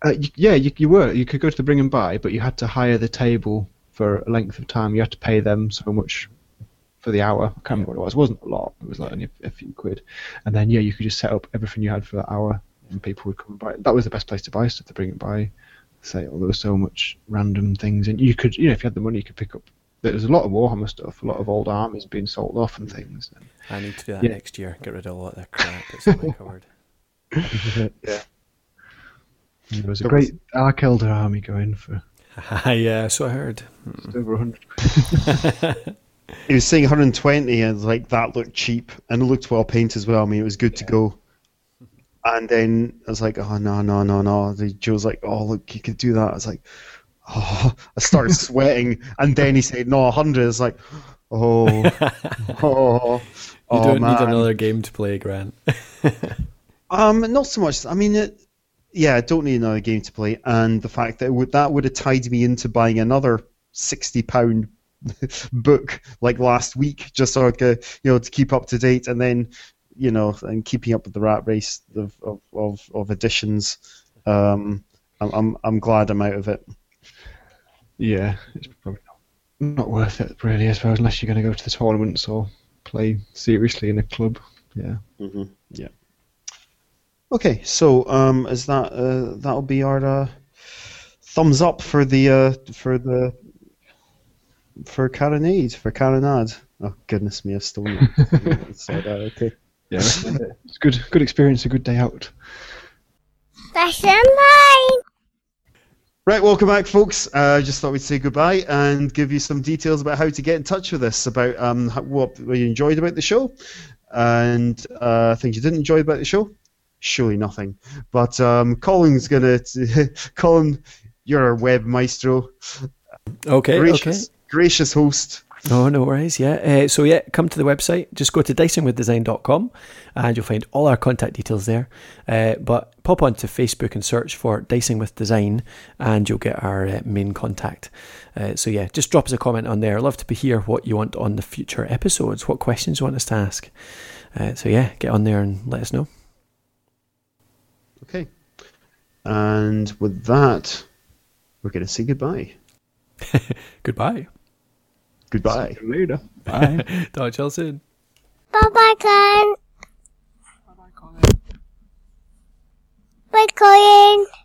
Uh, yeah, you, you were. You could go to the bring and buy, but you had to hire the table for a length of time. You had to pay them so much for the hour. I can't remember what it was. It wasn't a lot. It was like only a, a few quid. And then yeah, you could just set up everything you had for that hour, and people would come and buy. it. That was the best place to buy stuff. To bring and buy sale. There was so much random things, and you could, you know, if you had the money, you could pick up. There was a lot of Warhammer stuff, a lot of old armies being sold off and things. I need to do that Yeah. next year. Get rid of a lot of that crap that's in my cupboard. yeah. There was a There was- great Dark Eldar army going for yeah, so I heard. just over 100 he was saying 120, and like that looked cheap and it looked well painted as well. I mean, it was good to go. And then I was like, oh no, no, no, no. The Joe was like, oh look, you could do that. I was like, oh, I started sweating. And then he said, no, 100. It's like, oh, oh, You oh, don't man. need another game to play, Grant. Um, not so much. I mean, it, yeah, I don't need another game to play, and the fact that it would, that would have tied me into buying another sixty pound book like last week, just so I could, you know, to keep up to date, and then, you know, and keeping up with the rat race of of of, of editions. Um, I'm, I'm I'm glad I'm out of it. Yeah, it's probably not, not worth it, really, I suppose, unless you're going to go to the tournaments or play seriously in a club. Yeah. hmm Yeah. Okay, so um, is that uh, that'll be our uh, thumbs up for the uh, for the for Carronade for Carronade. Oh goodness me, I've stolen it. Said that, okay. yeah, it's good. Good experience. A good day out. Fashion Line. Right, welcome back, folks. Uh, just thought we'd say goodbye and give you some details about how to get in touch with us about um, what you enjoyed about the show and uh, things you didn't enjoy about the show. Surely nothing. But um, Colin's gonna. Colin, you're our web maestro. Okay, okay. Gracious, gracious host. Oh, no worries. Yeah. Uh, so, yeah, come to the website. Just go to dicingwithdesign.com and you'll find all our contact details there. Uh, but pop onto Facebook and search for Dicing with Design and you'll get our uh, main contact. Uh, so, yeah, just drop us a comment on there. I'd love to hear what you want on the future episodes, what questions you want us to ask. Uh, so, yeah, get on there and let us know. Okay. And with that, we're going to say goodbye. Goodbye. Goodbye. See you later. Bye. Talk to you all soon. Bye bye, Colin. Bye, Colin.